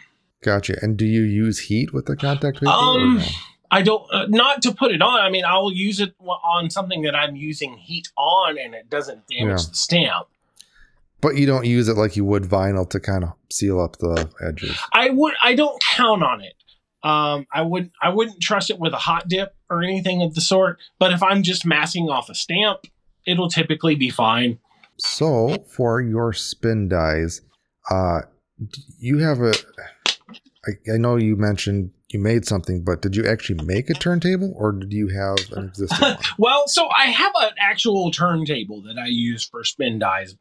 Gotcha. And do you use heat with the contact paper? Um, no? I don't uh, not to put it on. I mean, I'll use it on something that I'm using heat on, and it doesn't damage Yeah. the stamp. But you don't use it like you would vinyl to kind of seal up the edges. I would. I don't count on it. Um, I wouldn't. I wouldn't trust it with a hot dip or anything of the sort. But if I'm just masking off a stamp, it'll typically be fine. So for your spin dyes, uh, you have a. I, I know you mentioned you made something, but did you actually make a turntable or did you have an existing one? well, so I have an actual turntable that I use for spin dyes.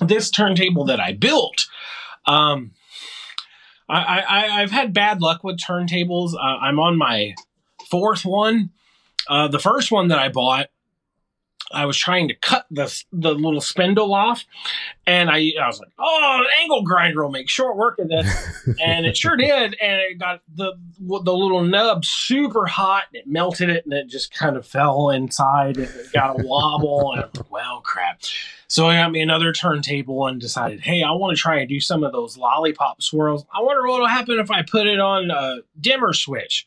This turntable that I built, um, I, I, I've had bad luck with turntables. Uh, I'm on my fourth one. Uh, the first one that I bought, I was trying to cut the the little spindle off, and I I was like, oh, an angle grinder will make short work of this, and it sure did, and it got the the little nub super hot, and it melted it, and it just kind of fell inside, and it got a wobble, and I'm like, well, crap. So I got me another turntable and decided, hey, I want to try and do some of those lollipop swirls. I wonder what'll happen if I put it on a dimmer switch.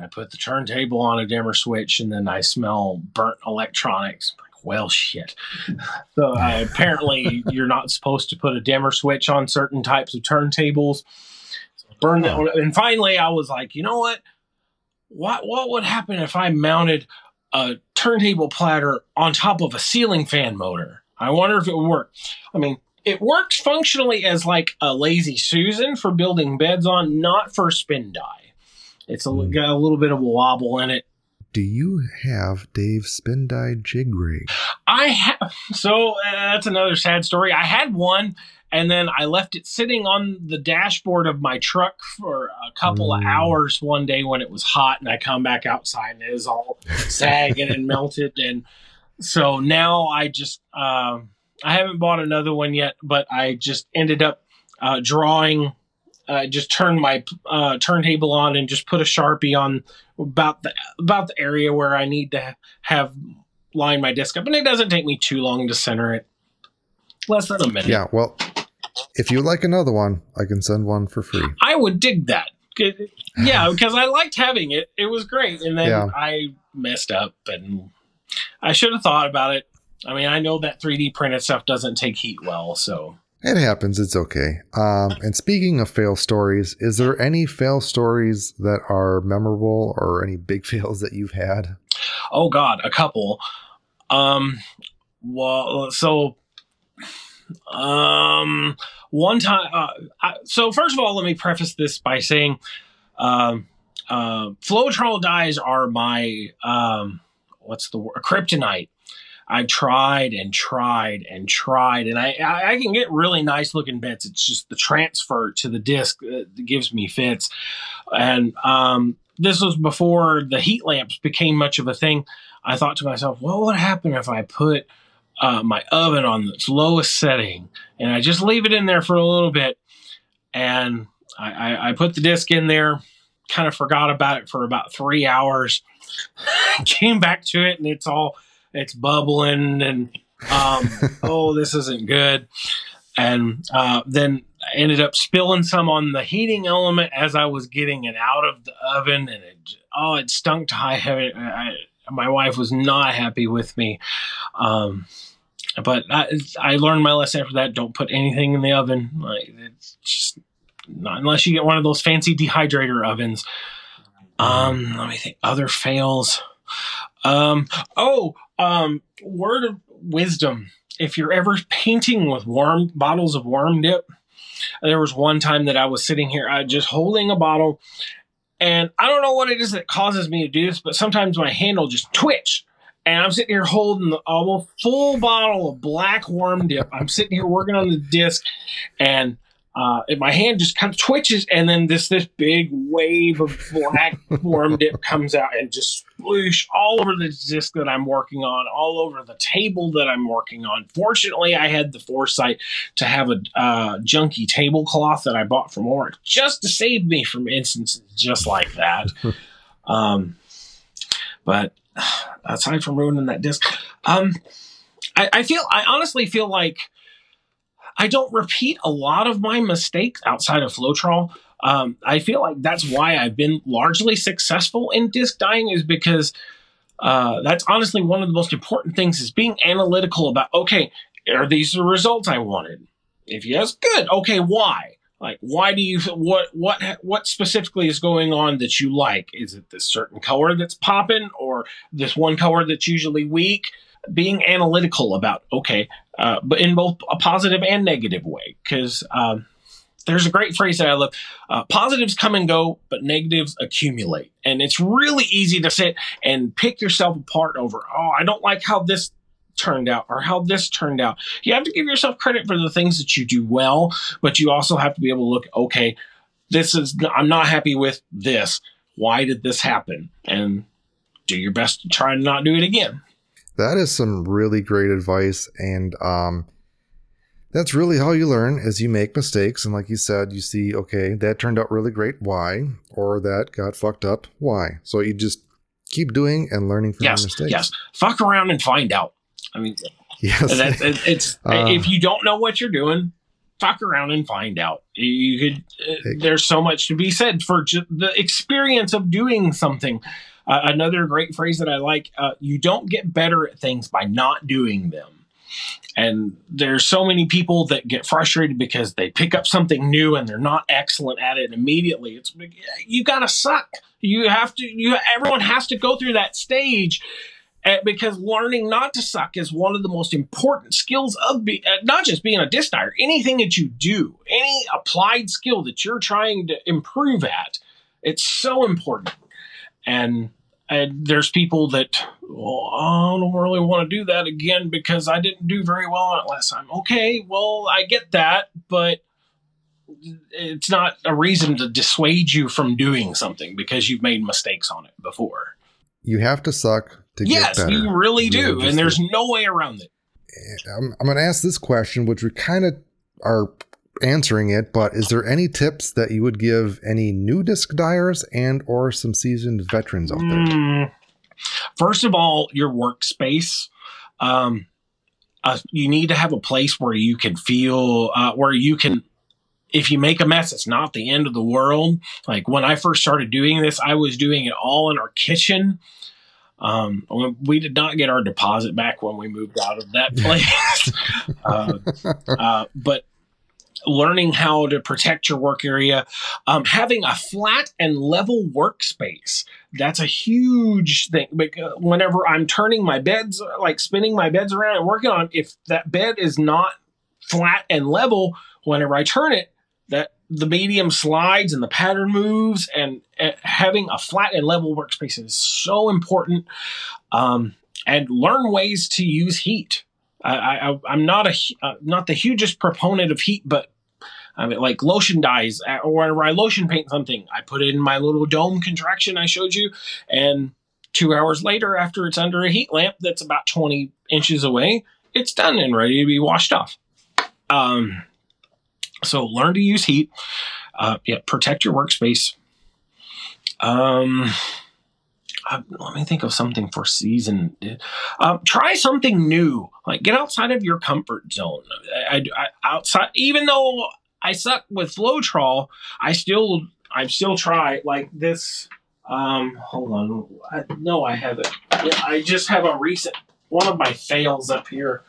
I put the turntable on a dimmer switch, and then I smell burnt electronics. Like, well, shit. So apparently, you're not supposed to put a dimmer switch on certain types of turntables. So burn that. One. And finally, I was like, you know what? What what would happen if I mounted a turntable platter on top of a ceiling fan motor? I wonder if it would work. I mean, it works functionally as like a lazy Susan for building beds on, not for spin dye. It's a, Mm. got a little bit of a wobble in it. Do you have Dave's spin dye jig rig? I have so uh, that's another sad story. I had one, and then I left it sitting on the dashboard of my truck for a couple of Mm. hours one day when it was hot, and I come back outside and it was all sagging and melted, and so now I just um, I haven't bought another one yet, but I just ended up uh, drawing. Uh, just turned my uh, turntable on and just put a sharpie on about the about the area where I need to have line my disc up, and it doesn't take me too long to center it. Less than a minute. Yeah, well, if you like another one, I can send one for free. I would dig that. Yeah, because I liked having it. It was great, and then Yeah. I messed up, and I should have thought about it. I mean, I know that 3D printed stuff doesn't take heat well, so It happens. It's okay. Um, and speaking of fail stories, is there any fail stories that are memorable or any big fails that you've had? oh god, a couple. Um, well, so um, one time. Uh, I, so first of all, let me preface this by saying, um, uh, dyes are my um, what's the word? Kryptonite. I've tried and tried and tried, and I, I I can get really nice looking bits. It's just the transfer to the disc that gives me fits. And um, this was before the heat lamps became much of a thing. I thought to myself, what would happen if I put uh, my oven on its lowest setting and I just leave it in there for a little bit? And I, I, I put the disc in there, kind of forgot about it for about three hours, came back to it, and it's all it's bubbling and um, oh, this isn't good. And uh, then I ended up spilling some on the heating element as I was getting it out of the oven, and it oh, it stunk to high heaven. I, my wife was not happy with me. Um, but I, I learned my lesson after that. Don't put anything in the oven. Like it's just not unless you get one of those fancy dehydrator ovens. Um, let me think. Other fails. Um, oh, um, word of wisdom. If you're ever painting with warm bottles of warm dip, there was one time that I was sitting here, I just holding a bottle, and I don't know what it is that causes me to do this, but sometimes my hand will just twitch. And I'm sitting here holding the almost full bottle of black warm dip. I'm sitting here working on the disc, and uh, and my hand just kind of twitches, and then this this big wave of black warm dip comes out and just sploosh all over the disc that I'm working on, all over the table that I'm working on. Fortunately, I had the foresight to have a uh, junky tablecloth that I bought from Walmart just to save me from instances just like that. um, but aside from ruining that disc, um, I, I feel I honestly feel like I don't repeat a lot of my mistakes outside of Floetrol. Um, I feel like that's why I've been largely successful in disc dyeing is because uh, that's honestly one of the most important things is being analytical about okay are these the results I wanted? If yes, good. Okay, why? Like, why do you what what what specifically is going on that you like? Is it this certain color that's popping, or this one color that's usually weak? Being analytical about okay, uh, but in both a positive and negative way, because um, there's a great phrase that I love: uh, positives come and go, but negatives accumulate, and it's really easy to sit and pick yourself apart over. Oh, I don't like how this turned out or how this turned out. You have to give yourself credit for the things that you do well, but you also have to be able to look, okay, this is, I'm not happy with this. Why did this happen? And do your best to try and not do it again. That is some really great advice. And, um, that's really how you learn as you make mistakes. And like you said, you see, okay, that turned out really great. Why? Or that got fucked up. Why? So you just keep doing and learning from yes, your mistakes. Yes. Fuck around and find out. I mean, yes. That, it's uh, if you don't know what you're doing, fuck around and find out. You could. Uh, there's so much to be said for ju- the experience of doing something. Uh, another great phrase that I like: uh, "You don't get better at things by not doing them." And there's so many people that get frustrated because they pick up something new and they're not excellent at it immediately. It's you got to suck. You have to. You everyone has to go through that stage uh, because learning not to suck is one of the most important skills of be, uh, not just being a disc dyer, anything that you do, any applied skill that you're trying to improve at, it's so important. And, and there's people that, well, I don't really want to do that again because I didn't do very well on it last time. Okay, well, I get that, but it's not a reason to dissuade you from doing something because you've made mistakes on it before. You have to suck to yes, get better. Yes, you really do, and there's no way around it. Eh, I'm, I'm going to ask this question, which we kind of are answering it, but is there any tips that you would give any new disc dyers and or some seasoned veterans out there? Mm, first of all, your workspace. Um, uh, you need to have a place where you can feel uh, where you can if you make a mess, it's not the end of the world. Like when I first started doing this, I was doing it all in our kitchen. Um, we did not get our deposit back when we moved out of that place. uh, uh, but learning how to protect your work area, um, having a flat and level workspace. That's a huge thing. Because whenever I'm turning my beds, like spinning my beds around and working on, if that bed is not flat and level, whenever I turn it, that the medium slides and the pattern moves and, and having a flat and level workspace is so important um, and learn ways to use heat I, am not a uh, not the hugest proponent of heat, but I mean, like lotion dyes, uh, or whenever I lotion paint something, I put it in my little dome contraction I showed you, and two hours later, after it's under a heat lamp that's about 20 inches away, it's done and ready to be washed off. Um, so learn to use heat. Uh, yeah, protect your workspace. Um, uh, let me think of something for season. Uh, try something new. Like get outside of your comfort zone. I, I, outside, even though I suck with Floetrol, I still I still try like this. Um, hold on. I, no, I haven't. I just have a recent one of my fails up here.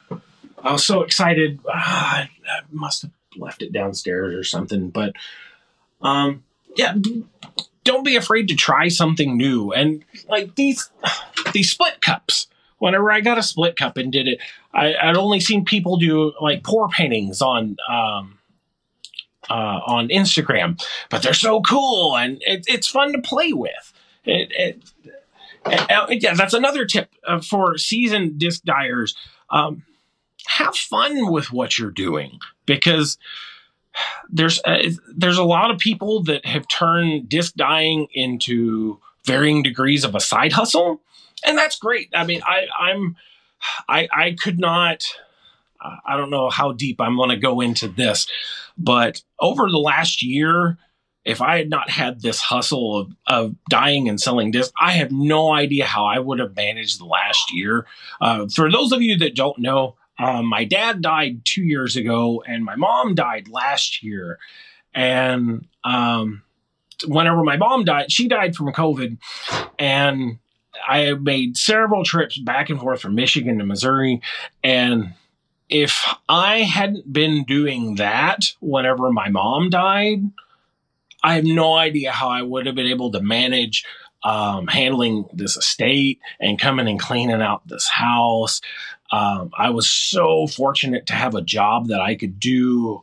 I was so excited. Ah, I must have left it downstairs or something. But um, yeah, don't be afraid to try something new. And like these these split cups. Whenever I got a split cup and did it, I, would only seen people do like pour paintings on um, uh, on Instagram, but they're so cool and it, it's fun to play with. It, it, uh, yeah, that's another tip uh, for seasoned disc dyers. Um, have fun with what you're doing because there's a, uh, there's a lot of people that have turned disc dyeing into varying degrees of a side hustle, and that's great. I mean, I I'm I I could not. I don't know how deep I'm going to go into this, but over the last year, if I had not had this hustle of, of dyeing and selling discs, I have no idea how I would have managed the last year. Uh, for those of you that don't know, um, my dad died two years ago, and my mom died last year. And um, whenever my mom died, she died from COVID, and I made several trips back and forth from Michigan to Missouri, and if I hadn't been doing that whenever my mom died, I have no idea how I would have been able to manage um, handling this estate and coming and cleaning out this house. Um, I was so fortunate to have a job that I could do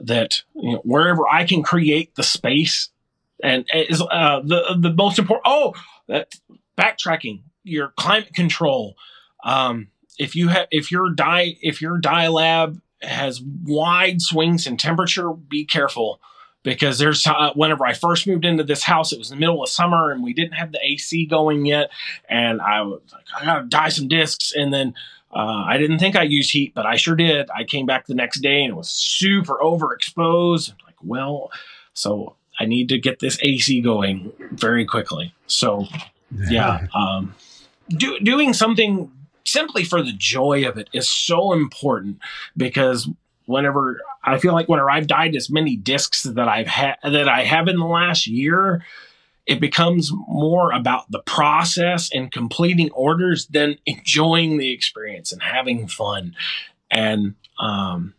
that you know, wherever I can create the space and is uh, the the most important. Oh, that backtracking your climate control. Um, if you have if your dye if your dye lab has wide swings in temperature, be careful because there's uh, whenever I first moved into this house, it was the middle of summer and we didn't have the AC going yet, and I was like, I gotta dye some discs, and then. Uh, I didn't think I used heat, but I sure did. I came back the next day and it was super overexposed. Like, well, so I need to get this AC going very quickly. So, yeah, um, do, doing something simply for the joy of it is so important because whenever I feel like whenever I've dyed as many discs that I've had that I have in the last year, it becomes more about the process and completing orders than enjoying the experience and having fun. And um,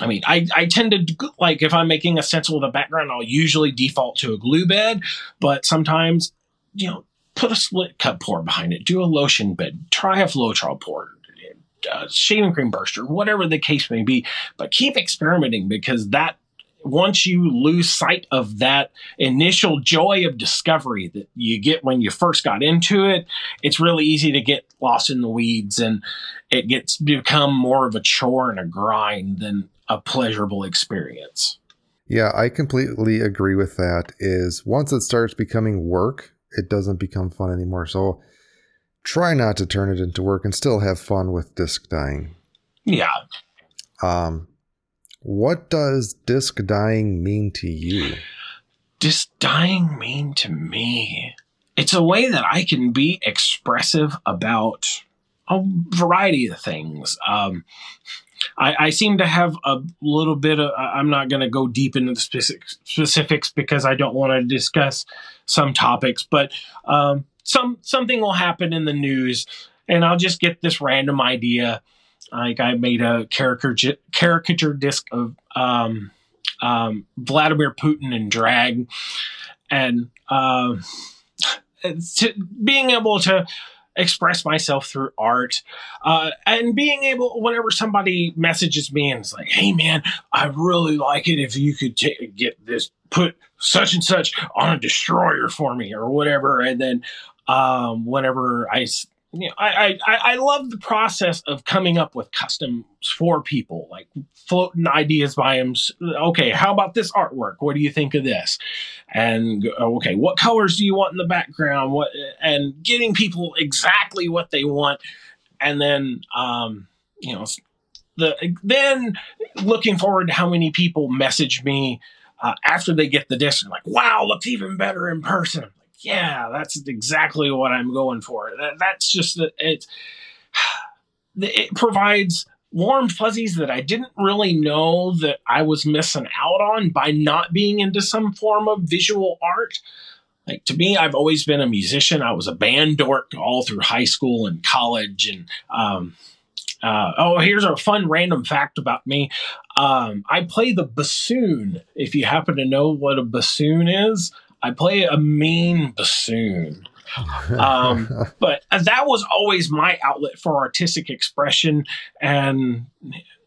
I mean, I, I tend to like if I'm making a stencil with a background, I'll usually default to a glue bed, but sometimes, you know, put a split cut pour behind it, do a lotion bed, try a Floetrol pour, uh, shaving cream burster, whatever the case may be. But keep experimenting because that once you lose sight of that initial joy of discovery that you get when you first got into it, it's really easy to get lost in the weeds and it gets become more of a chore and a grind than a pleasurable experience. Yeah, I completely agree with that. Is once it starts becoming work, it doesn't become fun anymore. So try not to turn it into work and still have fun with disc dyeing. Yeah. Um, what does disc dyeing mean to you? Disc dyeing mean to me? It's a way that I can be expressive about a variety of things. Um, I, I, seem to have a little bit of. I'm not going to go deep into the specifics, specifics because I don't want to discuss some topics, but um, some something will happen in the news, and I'll just get this random idea. Like I made a caricature caricature disc of um, um, Vladimir Putin in drag, and uh, being able to express myself through art uh, and being able whenever somebody messages me and is like hey man i really like it if you could t- get this put such and such on a destroyer for me or whatever and then um, whenever I, you know, I, I, I love the process of coming up with customs for people, like floating ideas by them. Okay, how about this artwork? What do you think of this? And okay, what colors do you want in the background? What and getting people exactly what they want, and then um, you know, the then looking forward to how many people message me uh, after they get the disc, like, "Wow, looks even better in person." Yeah, that's exactly what I'm going for. That, that's just it. It provides warm fuzzies that I didn't really know that I was missing out on by not being into some form of visual art. Like to me, I've always been a musician. I was a band dork all through high school and college. And um, uh, oh, here's a fun random fact about me. Um, I play the bassoon. If you happen to know what a bassoon is, I play a mean bassoon. um, but that was always my outlet for artistic expression. And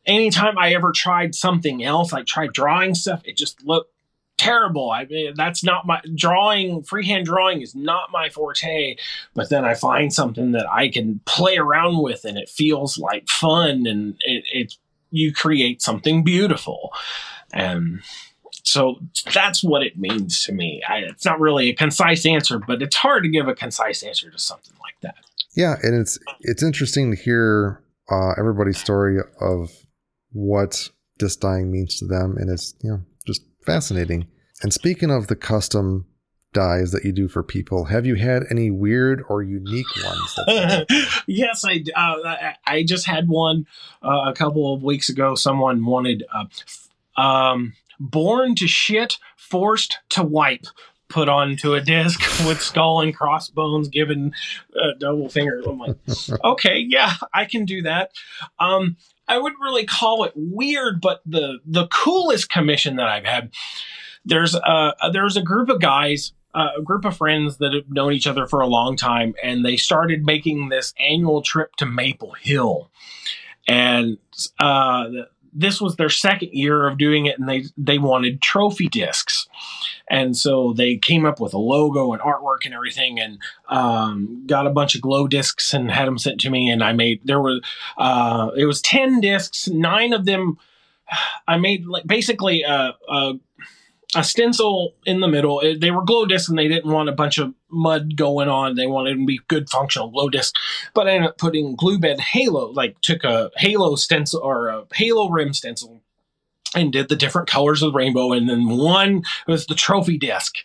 anytime I ever tried something else, I tried drawing stuff, it just looked terrible. I mean, that's not my drawing, freehand drawing is not my forte. But then I find something that I can play around with and it feels like fun and it, it you create something beautiful. And so that's what it means to me. I, it's not really a concise answer, but it's hard to give a concise answer to something like that. Yeah, and it's it's interesting to hear uh, everybody's story of what disc dyeing means to them, and it's you know just fascinating. And speaking of the custom dyes that you do for people, have you had any weird or unique ones? yes, I uh, I just had one uh, a couple of weeks ago. Someone wanted. Uh, um, born to shit, forced to wipe put onto a disc with skull and crossbones given a double finger. I'm like, okay, yeah, I can do that. Um, I wouldn't really call it weird, but the the coolest commission that I've had. There's a there's a group of guys, uh, a group of friends that have known each other for a long time, and they started making this annual trip to Maple Hill, and uh, this was their second year of doing it, and they they wanted trophy discs, and so they came up with a logo and artwork and everything, and um, got a bunch of glow discs and had them sent to me, and I made there were uh, it was ten discs, nine of them. I made like basically a, a a stencil in the middle. It, they were glow discs and they didn't want a bunch of mud going on. They wanted to be good functional glow discs. But I ended up putting glue bed halo, like took a halo stencil or a halo rim stencil and did the different colors of the rainbow. And then one was the trophy disc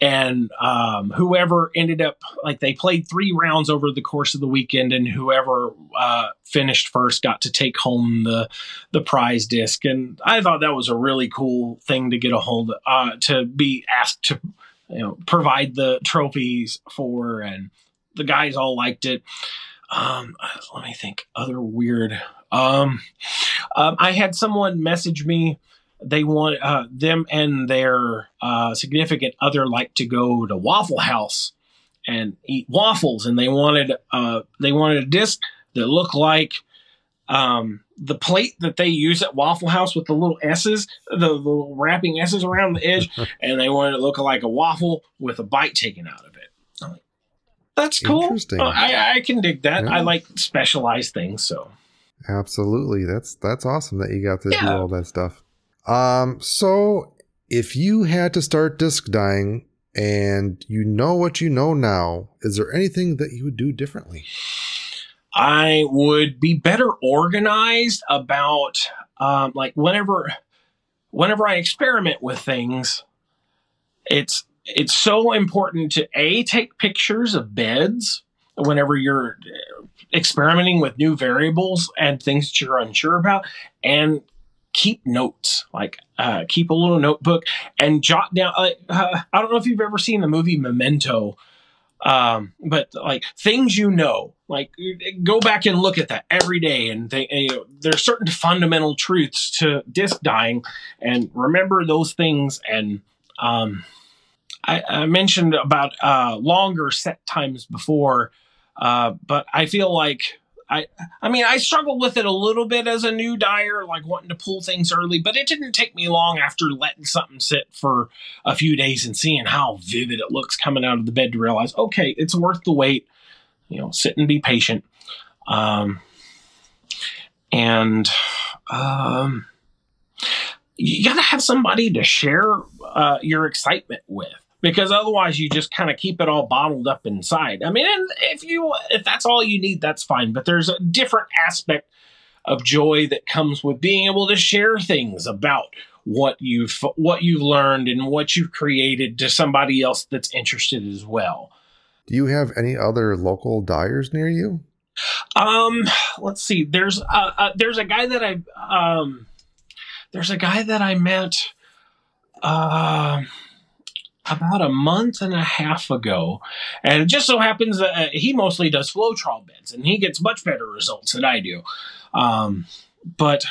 and um, whoever ended up like they played three rounds over the course of the weekend and whoever uh, finished first got to take home the the prize disc. And i thought that was a really cool thing to get a hold of uh, to be asked to you know provide the trophies for and the guys all liked it. Um, let me think other weird um, um, i had someone message me they want uh, them and their uh, significant other like to go to Waffle House and eat waffles, and they wanted uh, they wanted a disc that looked like um, the plate that they use at Waffle House with the little S's, the, the little wrapping S's around the edge, and they wanted it to look like a waffle with a bite taken out of it. Like, That's cool. Oh, I, I can dig that. Yeah. I like specialized things, so absolutely. That's that's awesome that you got to yeah. do all that stuff. Um, so if you had to start disc dyeing and you know what you know now, is there anything that you would do differently? I would be better organized about um, like whenever whenever I experiment with things, it's it's so important to a take pictures of beds whenever you're experimenting with new variables and things that you're unsure about and keep notes like uh, keep a little notebook and jot down uh, uh, i don't know if you've ever seen the movie memento um, but like things you know like go back and look at that every day and they, you know, there's certain fundamental truths to disc dyeing and remember those things and um, I, I, mentioned about uh, longer set times before uh, but i feel like I I mean I struggled with it a little bit as a new dyer, like wanting to pull things early, but it didn't take me long after letting something sit for a few days and seeing how vivid it looks coming out of the bed to realize, okay, it's worth the wait. You know, sit and be patient. Um, and um, you got to have somebody to share uh, your excitement with because otherwise you just kind of keep it all bottled up inside. I mean, if you if that's all you need, that's fine. But there's a different aspect of joy that comes with being able to share things about what you've what you've learned and what you've created to somebody else that's interested as well. Do you have any other local dyers near you? Um, let's see. There's uh, uh there's a guy that I um there's a guy that I met uh about a month and a half ago. And it just so happens that uh, he mostly does Floetrol beds and he gets much better results than I do. Um, but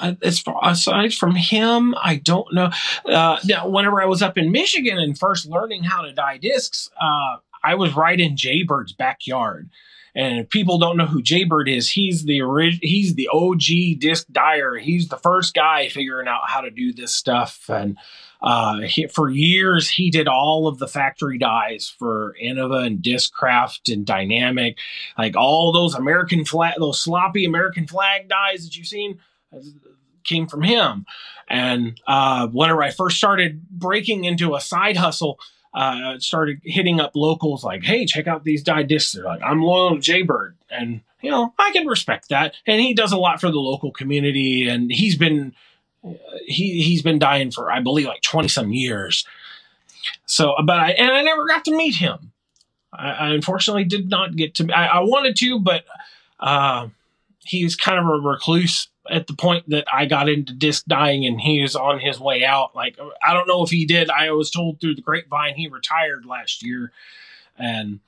as far aside from him, I don't know. Uh, now, whenever I was up in Michigan and first learning how to dye discs, uh, I was right in Jaybird's backyard. And if people don't know who Jaybird is, he's the orig- he's the OG disc dyer. He's the first guy figuring out how to do this stuff. And uh, he, for years, he did all of the factory dyes for Innova and Discraft and Dynamic, like all those American flag, those sloppy American flag dyes that you've seen uh, came from him. And uh, whenever I first started breaking into a side hustle, uh, started hitting up locals like, "Hey, check out these dye discs." They're like, "I'm loyal to Jaybird," and you know, I can respect that. And he does a lot for the local community, and he's been he he's been dyeing for I believe like twenty some years. So, but I and I never got to meet him. I, I unfortunately did not get to. I, I wanted to, but uh, he's kind of a recluse at the point that I got into disc dyeing, and he is on his way out. Like I don't know if he did. I was told through the grapevine he retired last year, and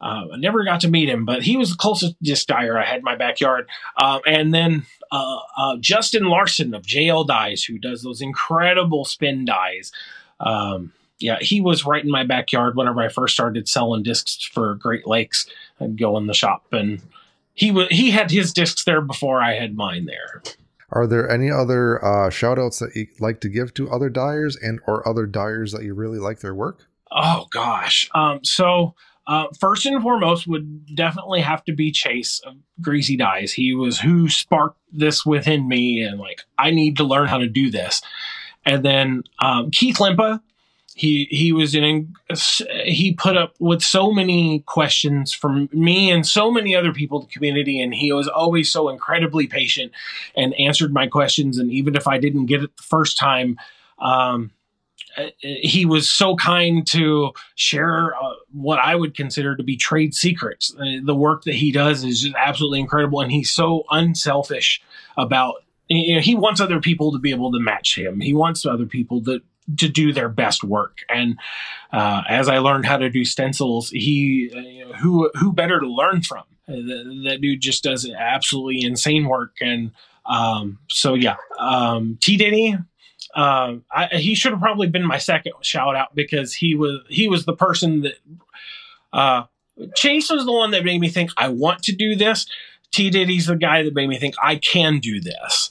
uh, I never got to meet him, but he was the closest disc dyer I had in my backyard. Um, and then uh, uh, Justin Larson of JL Dyes, who does those incredible spin dyes. Um, yeah, he was right in my backyard whenever I first started selling discs for Great Lakes. I'd go in the shop, and he was he had his discs there before I had mine there. Are there any other uh, shout outs that you like to give to other dyers and or other dyers that you really like their work? Oh gosh. Um, so uh, first and foremost would definitely have to be Chase of Greasy Dyes. He was who sparked this within me, and like I need to learn how to do this. And then um, Keith Limpa, he he was in he put up with so many questions from me and so many other people in the community and he was always so incredibly patient and answered my questions and even if i didn't get it the first time um, he was so kind to share uh, what I would consider to be trade secrets. Uh, the work that he does is just absolutely incredible, and he's so unselfish about. You know, he wants other people to be able to match him. He wants other people to to do their best work. And uh, as I learned how to do stencils, he uh, you know, who who better to learn from? Uh, that, that, dude just does absolutely insane work. And um, so yeah, um, T Diddy. Uh, I, he should have probably been my second shout out because he was he was the person that uh, Chase was the one that made me think I want to do this. T Diddy's the guy that made me think I can do this.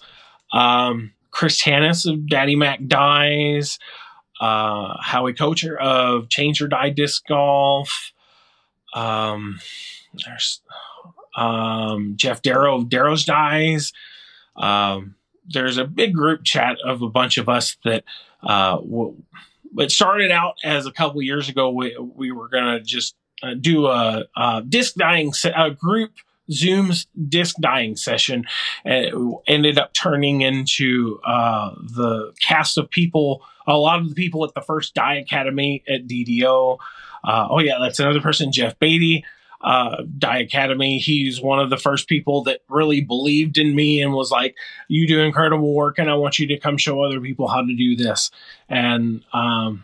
Um, Chris Hannis of Daddy Mac Dyes, uh, Howie Kocher of Change Your Die Disc Golf. Um, there's um, Jeff Darrow of Darrow's Dyes. Um, there's a big group chat of a bunch of us that uh, w- it started out as a couple years ago. We, we were going to just uh, do a, a disc dyeing se- a group Zoom's disc dyeing session and ended up turning into uh, the cast of people, a lot of the people at the first Dye Academy at DDO. Uh, oh, yeah, that's another person, Jeff Beatty. Uh, Dye Academy. He's one of the first people that really believed in me and was like, "You do incredible work, and I want you to come show other people how to do this." And um,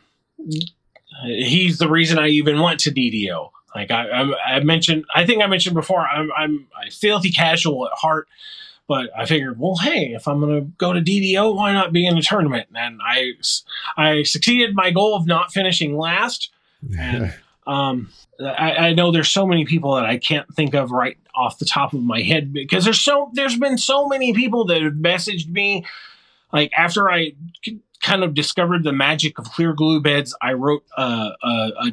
he's the reason I even went to DDO. Like I, I, I, mentioned, I think I mentioned before, I'm, I'm filthy casual at heart, but I figured, well, hey, if I'm going to go to DDO, why not be in a tournament? And I, I succeeded my goal of not finishing last. And, um, I, I know there's so many people that I can't think of right off the top of my head because there's so, there's been so many people that have messaged me like after I kind of discovered the magic of clear glue beds, I wrote a, a,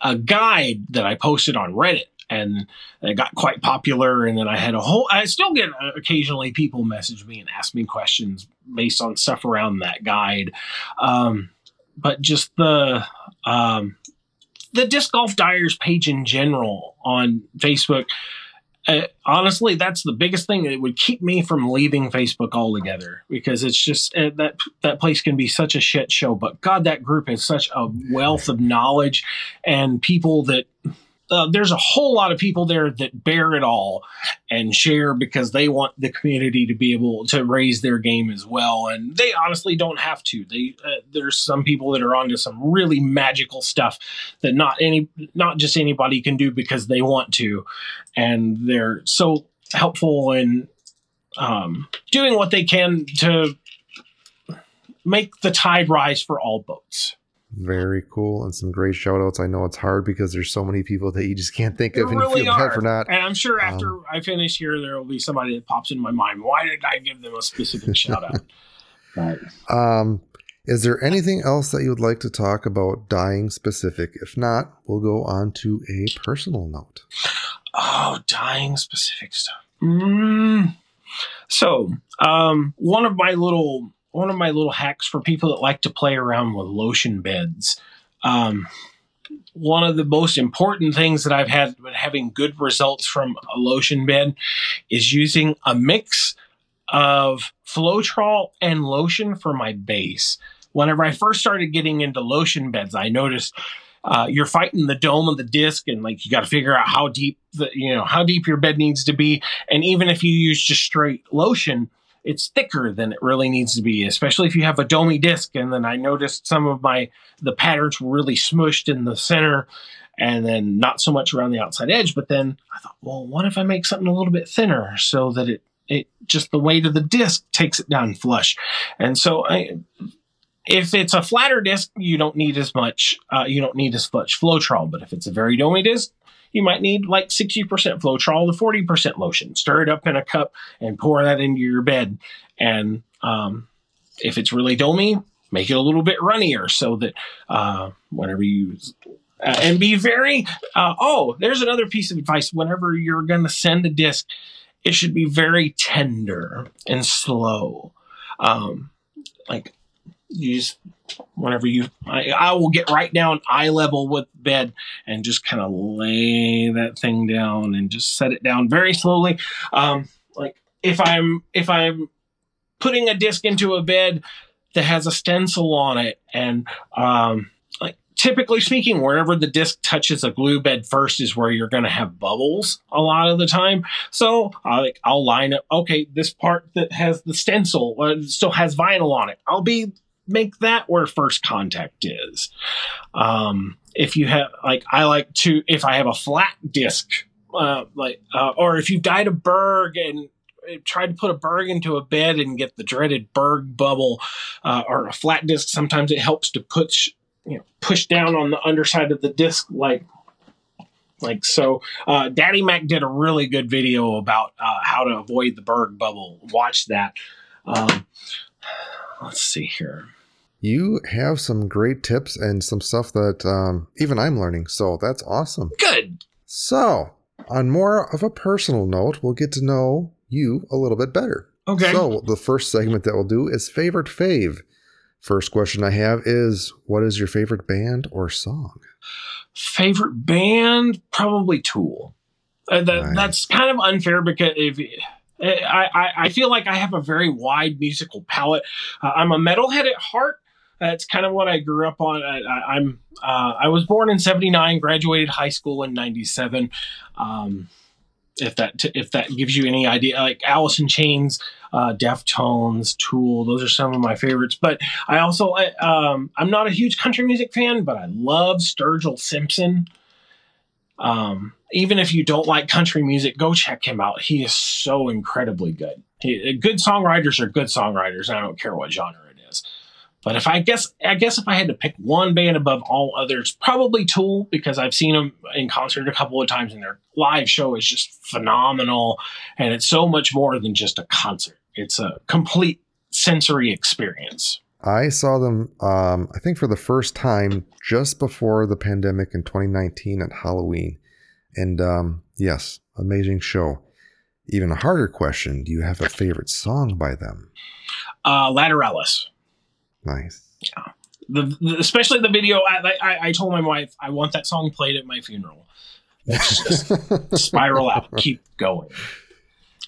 a guide that I posted on Reddit and it got quite popular. And then I had a whole, I still get occasionally people message me and ask me questions based on stuff around that guide. Um, but just the, um, the disc golf dyers page in general on Facebook uh, honestly, that's the biggest thing that would keep me from leaving Facebook altogether because it's just uh, that that place can be such a shit show. But God, that group has such a wealth of knowledge and people that uh, there's a whole lot of people there that bear it all and share because they want the community to be able to raise their game as well. And they honestly don't have to. They uh, there's some people that are onto some really magical stuff that not any not just anybody can do because they want to. And they're so helpful in um, doing what they can to make the tide rise for all boats very cool and some great shout outs. I know it's hard because there's so many people that you just can't think of and really you feel bad for not. And I'm sure after um, I finish here, there will be somebody that pops in my mind. Why did I give them a specific shout out? Right. Um, is there anything else that you would like to talk about dyeing specific? If not, we'll go on to a personal note. Oh, dyeing specific stuff. Mm. So, um, one of my little one of my little hacks for people that like to play around with lotion beds. Um, one of the most important things that I've had with having good results from a lotion bed is using a mix of Floetrol and lotion for my base. Whenever I first started getting into lotion beds, I noticed uh, you're fighting the dome of the disc, and like you got to figure out how deep the you know how deep your bed needs to be. And even if you use just straight lotion, it's thicker than it really needs to be, especially if you have a domey disc. And then I noticed some of my the patterns were really smushed in the center, and then not so much around the outside edge. But then I thought, well, what if I make something a little bit thinner so that it it just the weight of the disc takes it down flush. And so I, if it's a flatter disc, you don't need as much. Uh, you don't need as much Floetrol. But if it's a very domy disc, you might need like 60% Floetrol to 40% lotion. Stir it up in a cup and pour that into your bed. And um, if it's really domy, make it a little bit runnier so that uh, whenever you uh, and be very uh, oh there's another piece of advice whenever you're going to send a disc it should be very tender and slow um, like you just whenever you I, I will get right down eye level with bed and just kind of lay that thing down and just set it down very slowly. Um, like if i'm if i'm putting a disc into a bed that has a stencil on it and um, like typically speaking wherever the disc touches a glue bed first is where you're going to have bubbles a lot of the time. So uh, like i'll line up okay this part that has the stencil uh, still has vinyl on it. I'll be make that where first contact is. Um, if you have like, I like to if I have a flat disc, uh, like, uh, or if you've dyed a Berg and tried to put a Berg into a bed and get the dreaded Berg bubble uh, or a flat disc, sometimes it helps to push you know push down on the underside of the disc like like so. Uh, daddy mac did a really good video about uh, how to avoid the berg bubble. Watch that. Um, let's see here you have some great tips and some stuff that um, even I'm learning. So that's awesome. Good. So, on more of a personal note, we'll get to know you a little bit better. Okay. So, the first segment that we'll do is favorite fave. First question I have is What is your favorite band or song? Favorite band? Probably Tool. Uh, that, nice. That's kind of unfair because if. I, I, I, feel like I have a very wide musical palette. Uh, I'm a metalhead at heart, that's kind of what I grew up on. I, am uh, I was born in '79, graduated high school in '97. Um, if that t- if that gives you any idea, like Alice in Chains, uh, Deftones, Tool, those are some of my favorites. But I also um, I'm not a huge country music fan, but I love Sturgill Simpson. Um, even if you don't like country music, go check him out. He is so incredibly good. He, good songwriters are good songwriters. I don't care what genre but if I guess, I guess if I had to pick one band above all others, probably Tool because I've seen them in concert a couple of times, and their live show is just phenomenal. And it's so much more than just a concert; it's a complete sensory experience. I saw them, um, I think, for the first time just before the pandemic in 2019 at Halloween, and um, yes, amazing show. Even a harder question: Do you have a favorite song by them? Uh, Lateralus. Nice. Yeah. The, the, especially the video. I, I, I told my wife I want that song played at my funeral. just spiral out. Keep going.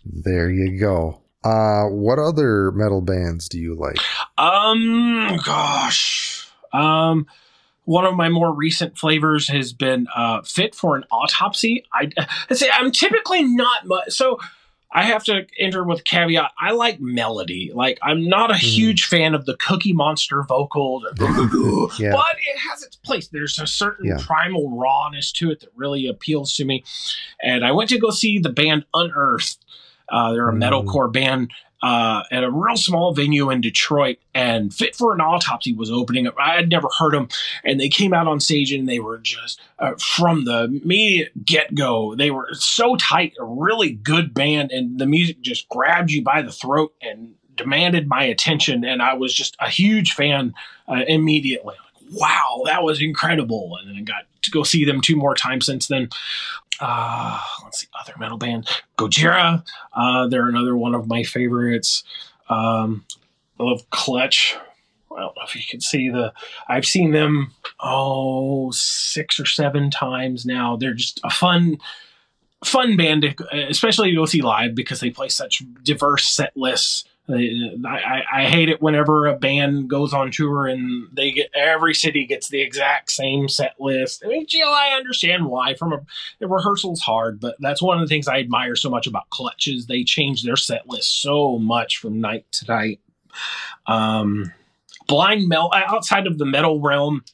There you go. Uh, what other metal bands do you like? Um, gosh. Um, one of my more recent flavors has been uh, fit for an autopsy. I, I say I'm typically not much. So I have to enter with caveat. I like melody. Like I'm not a mm. huge fan of the Cookie Monster vocal, yeah. but it has its place. There's a certain yeah. primal rawness to it that really appeals to me. And I went to go see the band Unearthed. Uh, they're a mm. metalcore band uh, at a real small venue in Detroit, and Fit for an Autopsy was opening up. I had never heard them, and they came out on stage and they were just uh, from the immediate get go. They were so tight, a really good band, and the music just grabbed you by the throat and demanded my attention. And I was just a huge fan uh, immediately. wow, that was incredible! And then I got to go see them two more times since then uh, let's see, other metal band, Gojira. Uh, they're another one of my favorites. Um, I love Clutch. I don't know if you can see the. I've seen them oh six or seven times now. They're just a fun, fun band, especially to go see live because they play such diverse set lists I, I, hate it whenever a band goes on tour and they get every city gets the exact same set list. I mean, you I understand why. From a the rehearsal's hard, but that's one of the things I admire so much about Clutch's. They change their set list so much from night to night. Um, Blind Mel outside of the metal realm,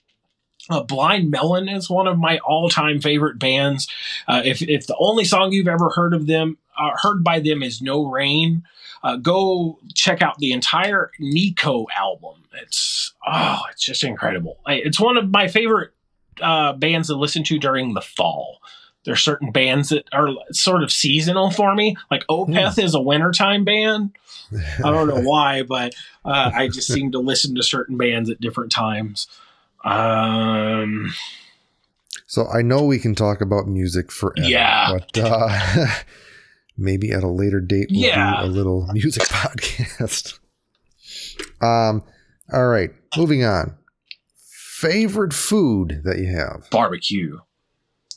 Uh, Blind Melon is one of my all-time favorite bands. Uh, if if the only song you've ever heard of them uh, heard by them is No Rain, uh, go check out the entire Nico album. It's oh, it's just incredible. I, it's one of my favorite uh, bands to listen to during the fall. There's certain bands that are sort of seasonal for me. Like Opeth is a wintertime band. I don't know why, but uh, I just seem to listen to certain bands at different times. Um, So I know we can talk about music forever. Yeah. But uh, maybe at a later date we'll Yeah. do a little music podcast. Um. All right. Moving on. Favorite food that you have? barbecue.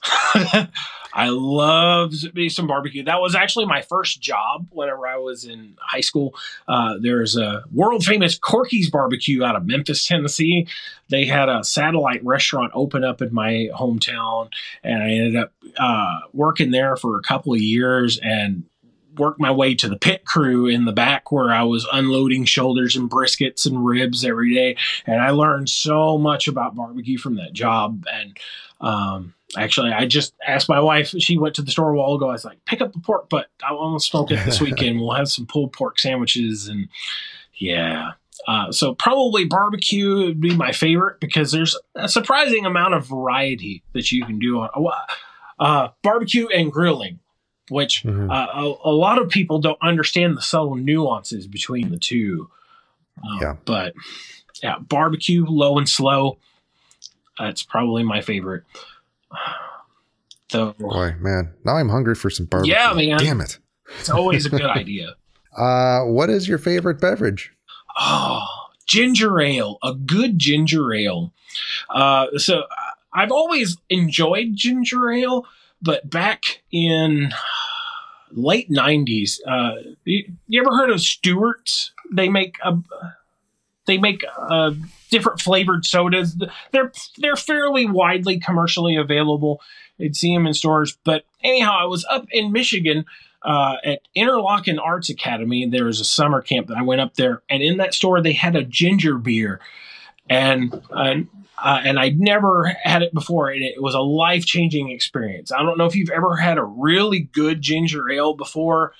I love me some barbecue. That was actually my first job whenever I was in high school. Uh, there's a world famous Corky's Barbecue out of Memphis, Tennessee. They had a satellite restaurant open up in my hometown, and I ended up uh, working there for a couple of years and worked my way to the pit crew in the back where I was unloading shoulders and briskets and ribs every day. And I learned so much about barbecue from that job. And um, actually, I just asked my wife, she went to the store a while ago. I was like, pick up the pork butt. I want to smoke it this weekend. We'll have some pulled pork sandwiches. And yeah. Uh, so probably barbecue would be my favorite because there's a surprising amount of variety that you can do on uh, barbecue and grilling, which Mhm. uh, a, a lot of people don't understand the subtle nuances between the two. Uh, Yeah. But yeah, barbecue, low and slow. That's probably my favorite. Though Boy, man, now I'm hungry for some barbecue. Yeah, man. Damn it. it's always a good idea. Uh, what is your favorite beverage? Oh, ginger ale, a good ginger ale. Uh, so uh, I've always enjoyed ginger ale, but back in late '90s, uh, you, you ever heard of Stewart's? They make a they make uh, different flavored sodas. They're they're fairly widely commercially available. You'd see them in stores. But anyhow, I was up in Michigan uh, at Interlochen Arts Academy. There was a summer camp that I went up there, and in that store they had a ginger beer, and uh, uh, and I'd never had it before, and it was a life changing experience. I don't know if you've ever had a really good ginger ale before.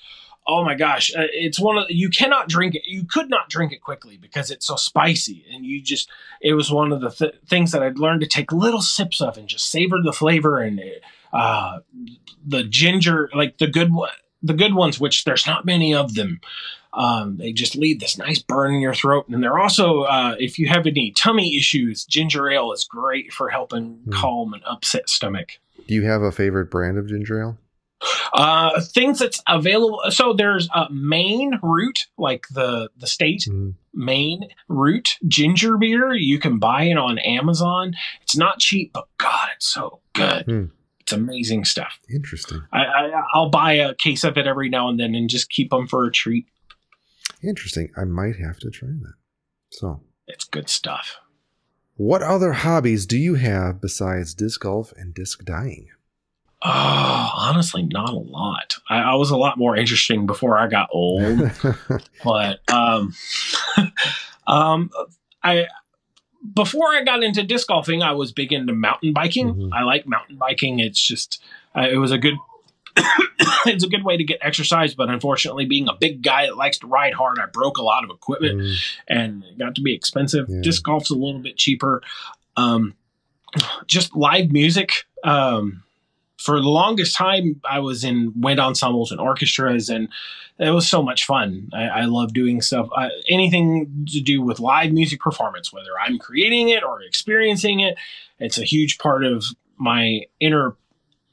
Oh my gosh, uh, it's one of you cannot drink it. You could not drink it quickly because it's so spicy, and you just it was one of the th- things that I'd learned to take little sips of and just savor the flavor and uh, the ginger, like the good the good ones, which there's not many of them, um, they just leave this nice burn in your throat. And they're also, uh, if you have any tummy issues, ginger ale is great for helping Mm. calm an upset stomach. Do you have a favorite brand of ginger ale? Uh, things that's available. So there's uh, Maine Root, like the the state Mhm. Maine Root ginger beer. You can buy it on Amazon. It's not cheap, but God, it's so good. Hmm. It's amazing stuff. Interesting. I, I I'll buy a case of it every now and then and just keep them for a treat. Interesting. I might have to try that. So, It's good stuff. what other hobbies do you have besides disc golf and disc dyeing? Oh, honestly, not a lot. I, I was a lot more interesting before I got old, but um, um, I before I got into disc golfing, I was big into mountain biking. Mhm. I like mountain biking. It's just uh, it was a good. it's a good way to get exercise, but unfortunately, being a big guy that likes to ride hard, I broke a lot of equipment Mm, and it got to be expensive. Yeah. Disc golf's a little bit cheaper. Um, just live music. Um, for the longest time, I was in wind ensembles and orchestras, and it was so much fun. I, I love doing stuff, uh, anything to do with live music performance, whether I'm creating it or experiencing it. It's a huge part of my inner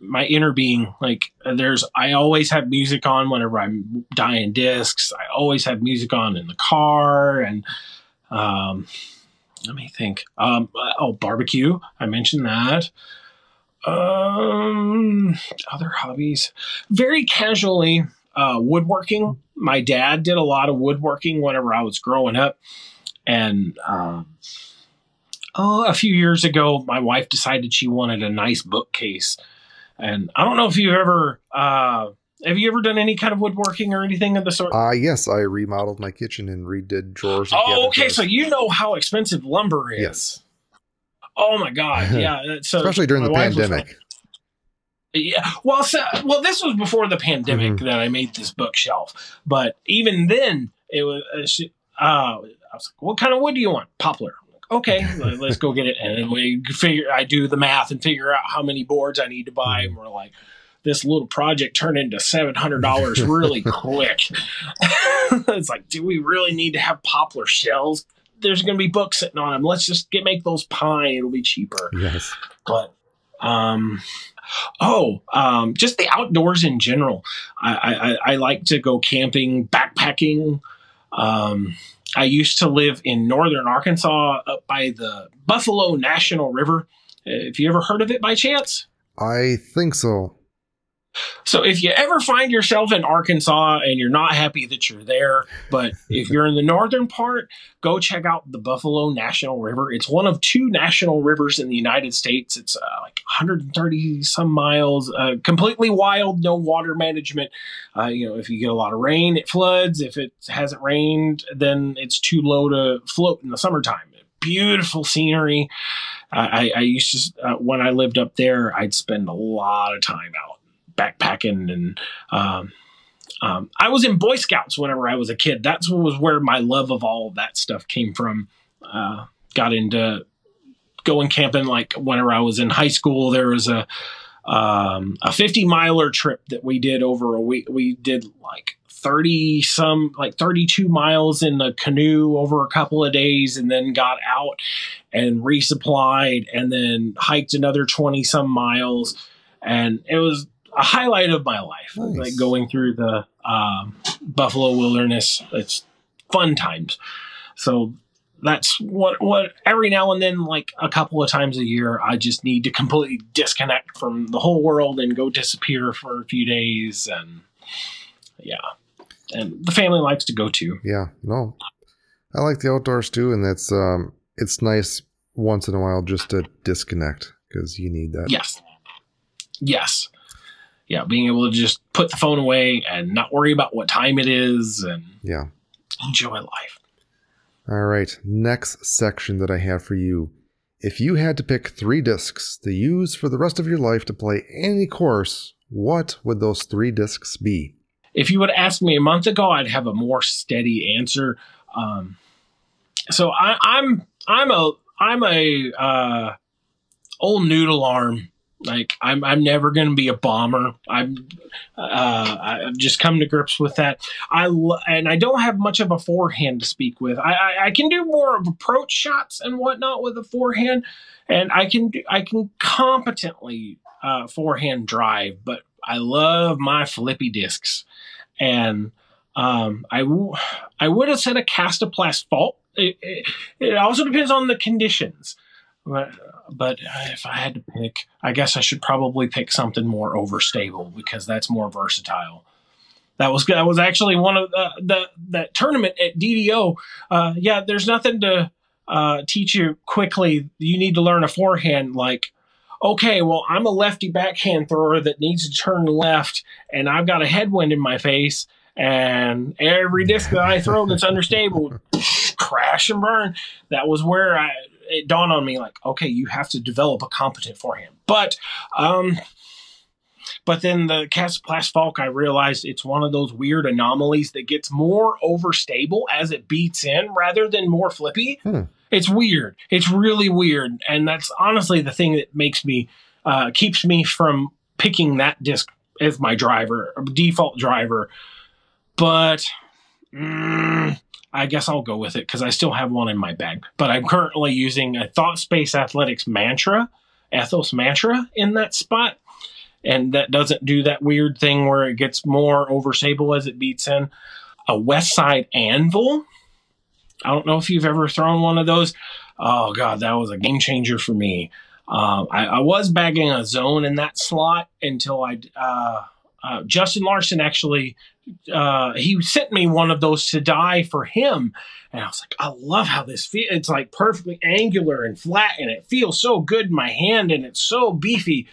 my inner being like there's i always have music on whenever i'm dyeing discs. I always have music on in the car and um let me think. Um oh barbecue. I mentioned that. Um other hobbies. Very casually uh woodworking. My dad did a lot of woodworking whenever i was growing up. And um oh a few years ago my wife decided she wanted a nice bookcase and I don't know if you've ever uh, have you ever done any kind of woodworking or anything of the sort. uh, yes, I remodeled my kitchen and redid drawers. oh, okay. So you know how expensive lumber is. yes. Oh my god, yeah. So Especially during the pandemic. yeah. Well, so, well, this was before the pandemic Mhm. that I made this bookshelf. But even then, it was. Uh, she, uh, I was like, "What kind of wood do you want?" Poplar. Okay, let- let's go get it. And then we figure. I do the math and figure out how many boards I need to buy. And we're like, this little project turned into seven hundred dollars really quick. it's like, do we really need to have poplar shells? There's going to be books sitting on them. Let's just get make those pine. It'll be cheaper Yes. but um oh um just the outdoors in general I, I i like to go camping backpacking um i used to live in northern arkansas up by the buffalo national river uh, if you ever heard of it by chance I think so. So if you ever find yourself in Arkansas and you're not happy that you're there, but if you're in the northern part, go check out the Buffalo National River. It's one of two national rivers in the United States. It's uh, like 130 some miles, uh, completely wild, no water management. Uh, you know, if you get a lot of rain, it floods. If it hasn't rained, then it's too low to float in the summertime. Beautiful scenery. I, I used to uh, when I lived up there, I'd spend a lot of time out backpacking and um, um, I was in Boy Scouts whenever I was a kid. That's was where my love of all of that stuff came from. Uh, got into going camping like whenever I was in high school. There was a um, a 50 miler trip that we did over a week. We did like 30 some like 32 miles in the canoe over a couple of days and then got out and resupplied and then hiked another 20 some miles and it was a highlight of my life Nice. like going through the um, buffalo wilderness it's fun times so that's what what every now and then like a couple of times a year i just need to completely disconnect from the whole world and go disappear for a few days and yeah and the family likes to go too Yeah. No. I like the outdoors too, and that's um, it's nice once in a while just to disconnect because you need that. Yes. Yes. Yeah, being able to just put the phone away and not worry about what time it is and Yeah. enjoy life. All right. Next section that I have for you. If you had to pick three discs to use for the rest of your life to play any course, what would those three discs be? If you would ask me a month ago, I'd have a more steady answer. Um, so I, I'm I'm a I'm a uh, old noodle arm. Like I'm I'm never going to be a bomber. I'm uh, I've just come to grips with that. I lo- and I don't have much of a forehand to speak with. I, I I can do more of approach shots and whatnot with a forehand, and I can do, I can competently uh, forehand drive. But I love my flippy discs, and um, I w- I would have said a Kastaplast Falk. It, it, it also depends on the conditions. But, but if I had to pick, I guess I should probably pick something more overstable because that's more versatile. That was that was actually one of the, the that tournament at DDO. Uh, yeah, there's nothing to uh, teach you quickly. You need to learn a forehand. Like, okay, well, I'm a lefty backhand thrower that needs to turn left, and I've got a headwind in my face, and every disc that I throw that's understable, crash and burn. That was where I it dawned on me like, okay, you have to develop a competent forehand. But um but then the Kastaplast Falk, I realized it's one of those weird anomalies that gets more overstable as it beats in rather than more flippy. Hmm. It's weird. It's really weird. And that's honestly the thing that makes me uh, keeps me from picking that disc as my driver, default driver. But mm, I guess I'll go with it because I still have one in my bag. But I'm currently using a Thought Space Athletics Mantra, Ethos Mantra in that spot. And that doesn't do that weird thing where it gets more overstable as it beats in. A West Side Anvil. I don't know if you've ever thrown one of those. Oh, God, that was a game changer for me. Um, I, I was bagging a zone in that slot until I. Uh, uh, Justin Larson actually uh, he sent me one of those to dye for him, and I was like, I love how this feels. It's like perfectly angular and flat, and it feels so good in my hand, and it's so beefy,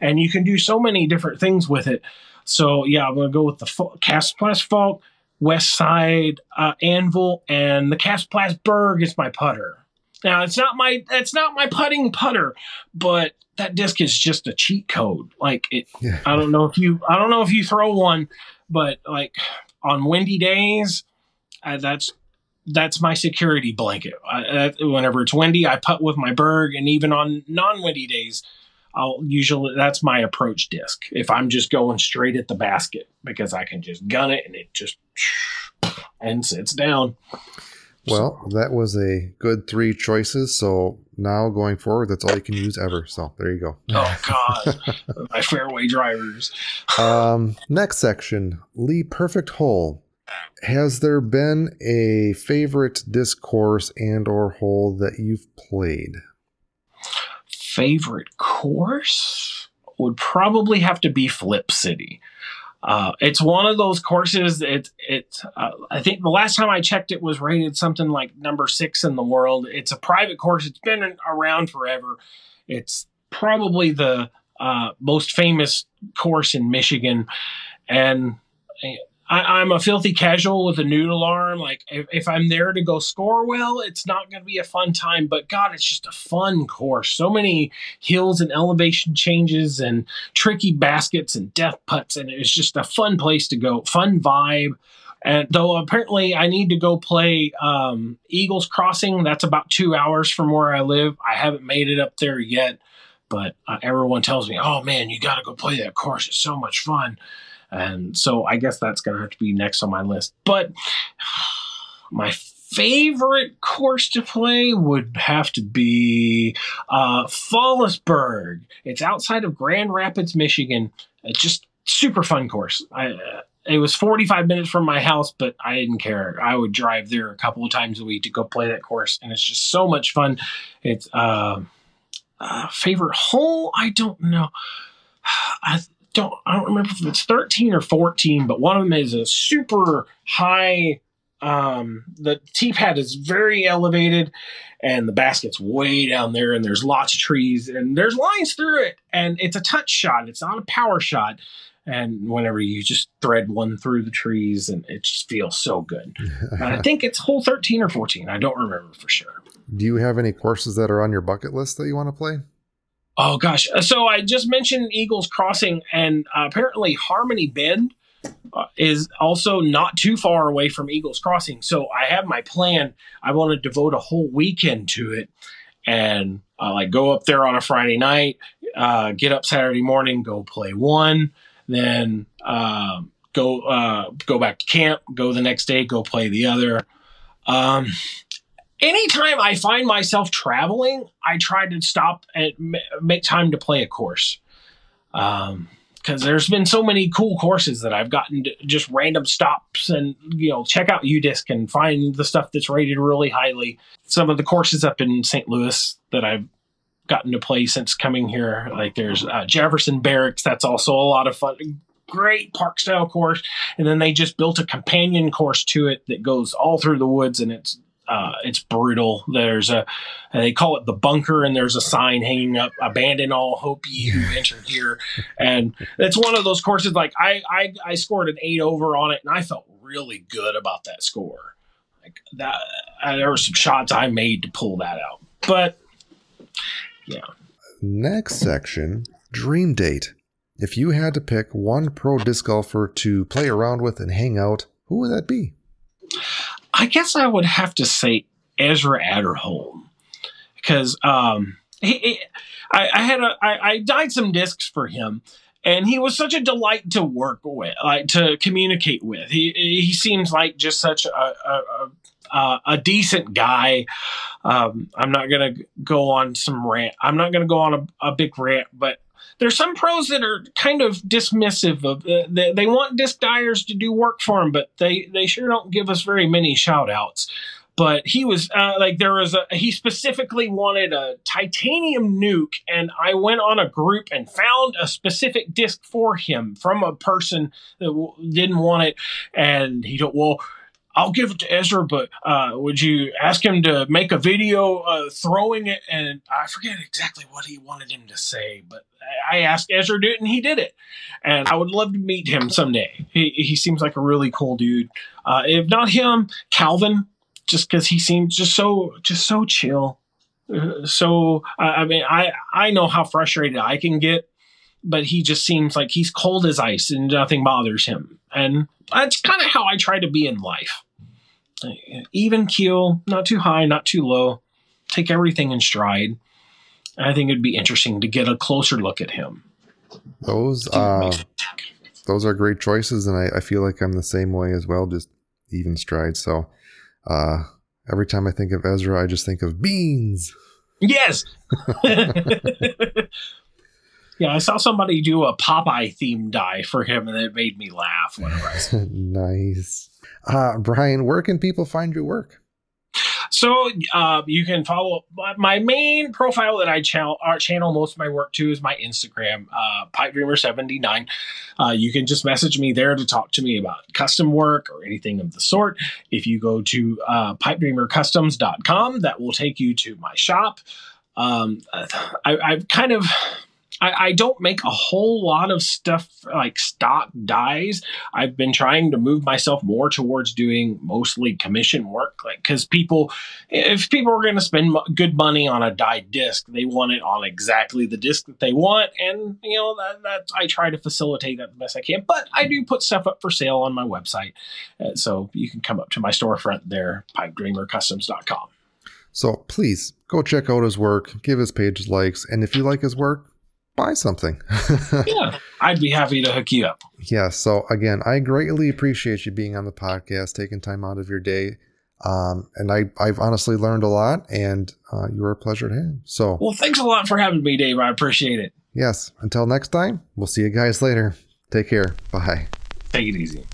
and you can do so many different things with it. So yeah, I'm gonna go with the Fa- Kastaplast Falk, West Side uh, Anvil, and the Kastaplast Berg is my putter. Now it's not my that's not my putting putter, but that disc is just a cheat code. Like it, Yeah. I don't know if you I don't know if you throw one, but like on windy days, uh, that's that's my security blanket. I, that, whenever it's windy, I putt with my Berg, and even on non-windy days, I'll usually that's my approach disc. If I'm just going straight at the basket because I can just gun it and it just and sits down. Well, that was a good three choices. So now going forward, that's all you can use ever. So there you go. Oh God, my fairway drivers. Um, next section, Lee Perfect Hole. Has there been a favorite disc course and or hole that you've played? Favorite course would probably have to be Flip City. Uh, it's one of those courses. It it. Uh, I think the last time I checked, it was rated something like number six in the world. It's a private course. It's been around forever. It's probably the uh, most famous course in Michigan, and I, I'm a filthy casual with a noodle arm. Like if, if I'm there to go score well, it's not going to be a fun time. But God, it's just a fun course. So many hills and elevation changes and tricky baskets and death putts, and it's just a fun place to go. Fun vibe. And though apparently I need to go play um, Eagles Crossing, that's about two hours from where I live. I haven't made it up there yet, but uh, everyone tells me, "Oh man, you got to go play that course. It's so much fun." And so I guess that's going to have to be next on my list. But my favorite course to play would have to be uh, Fallasburg. It's outside of Grand Rapids, Michigan. It's just super fun course. I, uh, it was 45 minutes from my house, but I didn't care. I would drive there a couple of times a week to go play that course, and it's just so much fun. It's uh, uh, favorite hole. I don't know. I don't. I don't remember if it's 13 or 14, but one of them is a super high. Um, the tee pad is very elevated, and the basket's way down there, and there's lots of trees, and there's lines through it, and it's a touch shot. It's not a power shot and whenever you just thread one through the trees and it just feels so good and i think it's hole 13 or 14 i don't remember for sure Do you have any courses that are on your bucket list that you want to play? Oh gosh. So i just mentioned eagles crossing and uh, apparently harmony bend uh, is also not too far away from eagles crossing. So i have my plan. I want to devote a whole weekend to it. And uh, like go up there on a friday night uh, get up saturday morning go play one then um, go uh, go back to camp, go the next day, go play the other. Um, anytime I find myself traveling, I try to stop and make time to play a course. Um, because there's been so many cool courses that I've gotten just random stops and you know check out UDisc and find the stuff that's rated really highly. Some of the courses up in St. Louis that I've gotten to play since coming here. Like there's uh, Jefferson Barracks. That's also a lot of fun. Great park style course. And then they just built a companion course to it that goes all through the woods and it's uh, it's brutal. There's a they call it the bunker, and there's a sign hanging up: "Abandon all hope ye who enter here." And it's one of those courses. Like I, I, I scored an eight over on it, and I felt really good about that score. Like that, uh, there were some shots I made to pull that out, but yeah. Next section, dream date. If you had to pick one pro disc golfer to play around with and hang out, who would that be? I guess I would have to say Ezra Aderhold because um, he, he- I, I had a I, I dyed some discs for him, and he was such a delight to work with, like to communicate with. He he seems like just such a a, a, a- decent guy. Um, I'm not gonna go on some rant. I'm not gonna go on a, a big rant, but there's some pros that are kind of dismissive of uh, they, they want disc dyers to do work for them but they they sure don't give us very many shout outs but he was uh, like there was a he specifically wanted a titanium nuke and i went on a group and found a specific disc for him from a person that w- didn't want it and he don't well I'll give it to Ezra, but uh, would you ask him to make a video uh, throwing it? And I forget exactly what he wanted him to say, but I asked Ezra to do it, and he did it. And I would love to meet him someday. He, he seems like a really cool dude. Uh, if not him, Calvin, just because he seems just so just so chill. Uh, so I mean, I I know how frustrated I can get, but he just seems like he's cold as ice and nothing bothers him, and that's kind of how I try to be in life. Even keel, not too high, not too low. Take everything in stride. I think it'd be interesting to get a closer look at him. Those uh, those are great choices, and I, I feel like I'm the same way as well, just even stride. So uh, every time I think of Ezra, I just think of beans. Yes. yeah, I saw somebody do a Popeye theme dye for him, and it made me laugh whenever I nice. Uh, Bryan, where can people find your work? So uh, you can follow my, main profile that I channel, uh, channel most of my work to is my Instagram, uh, Pipe Dreamer seventy nine. Uh, you can just message me there to talk to me about custom work or anything of the sort. If you go to uh, pipedreamercustoms.com, that will take you to my shop. Um, I, I've kind of I, I don't make a whole lot of stuff like stock dyes. I've been trying to move myself more towards doing mostly commission work, like because people, if people are going to spend good money on a dye disc, they want it on exactly the disc that they want, and you know that, that I try to facilitate that the best I can. But I do put stuff up for sale on my website, uh, so you can come up to my storefront there, pipedreamercustoms.com. So please go check out his work, give his page likes, and if you like his work, buy something. Yeah, I'd be happy to hook you up. yeah. So again, I greatly appreciate you being on the podcast, taking time out of your day. Um, and I, I've honestly learned a lot, and uh, you were a pleasure to have. So Well, thanks a lot for having me, Dave. I appreciate it. yes, until next time, we'll see you guys later. Take care. Bye. Take it easy.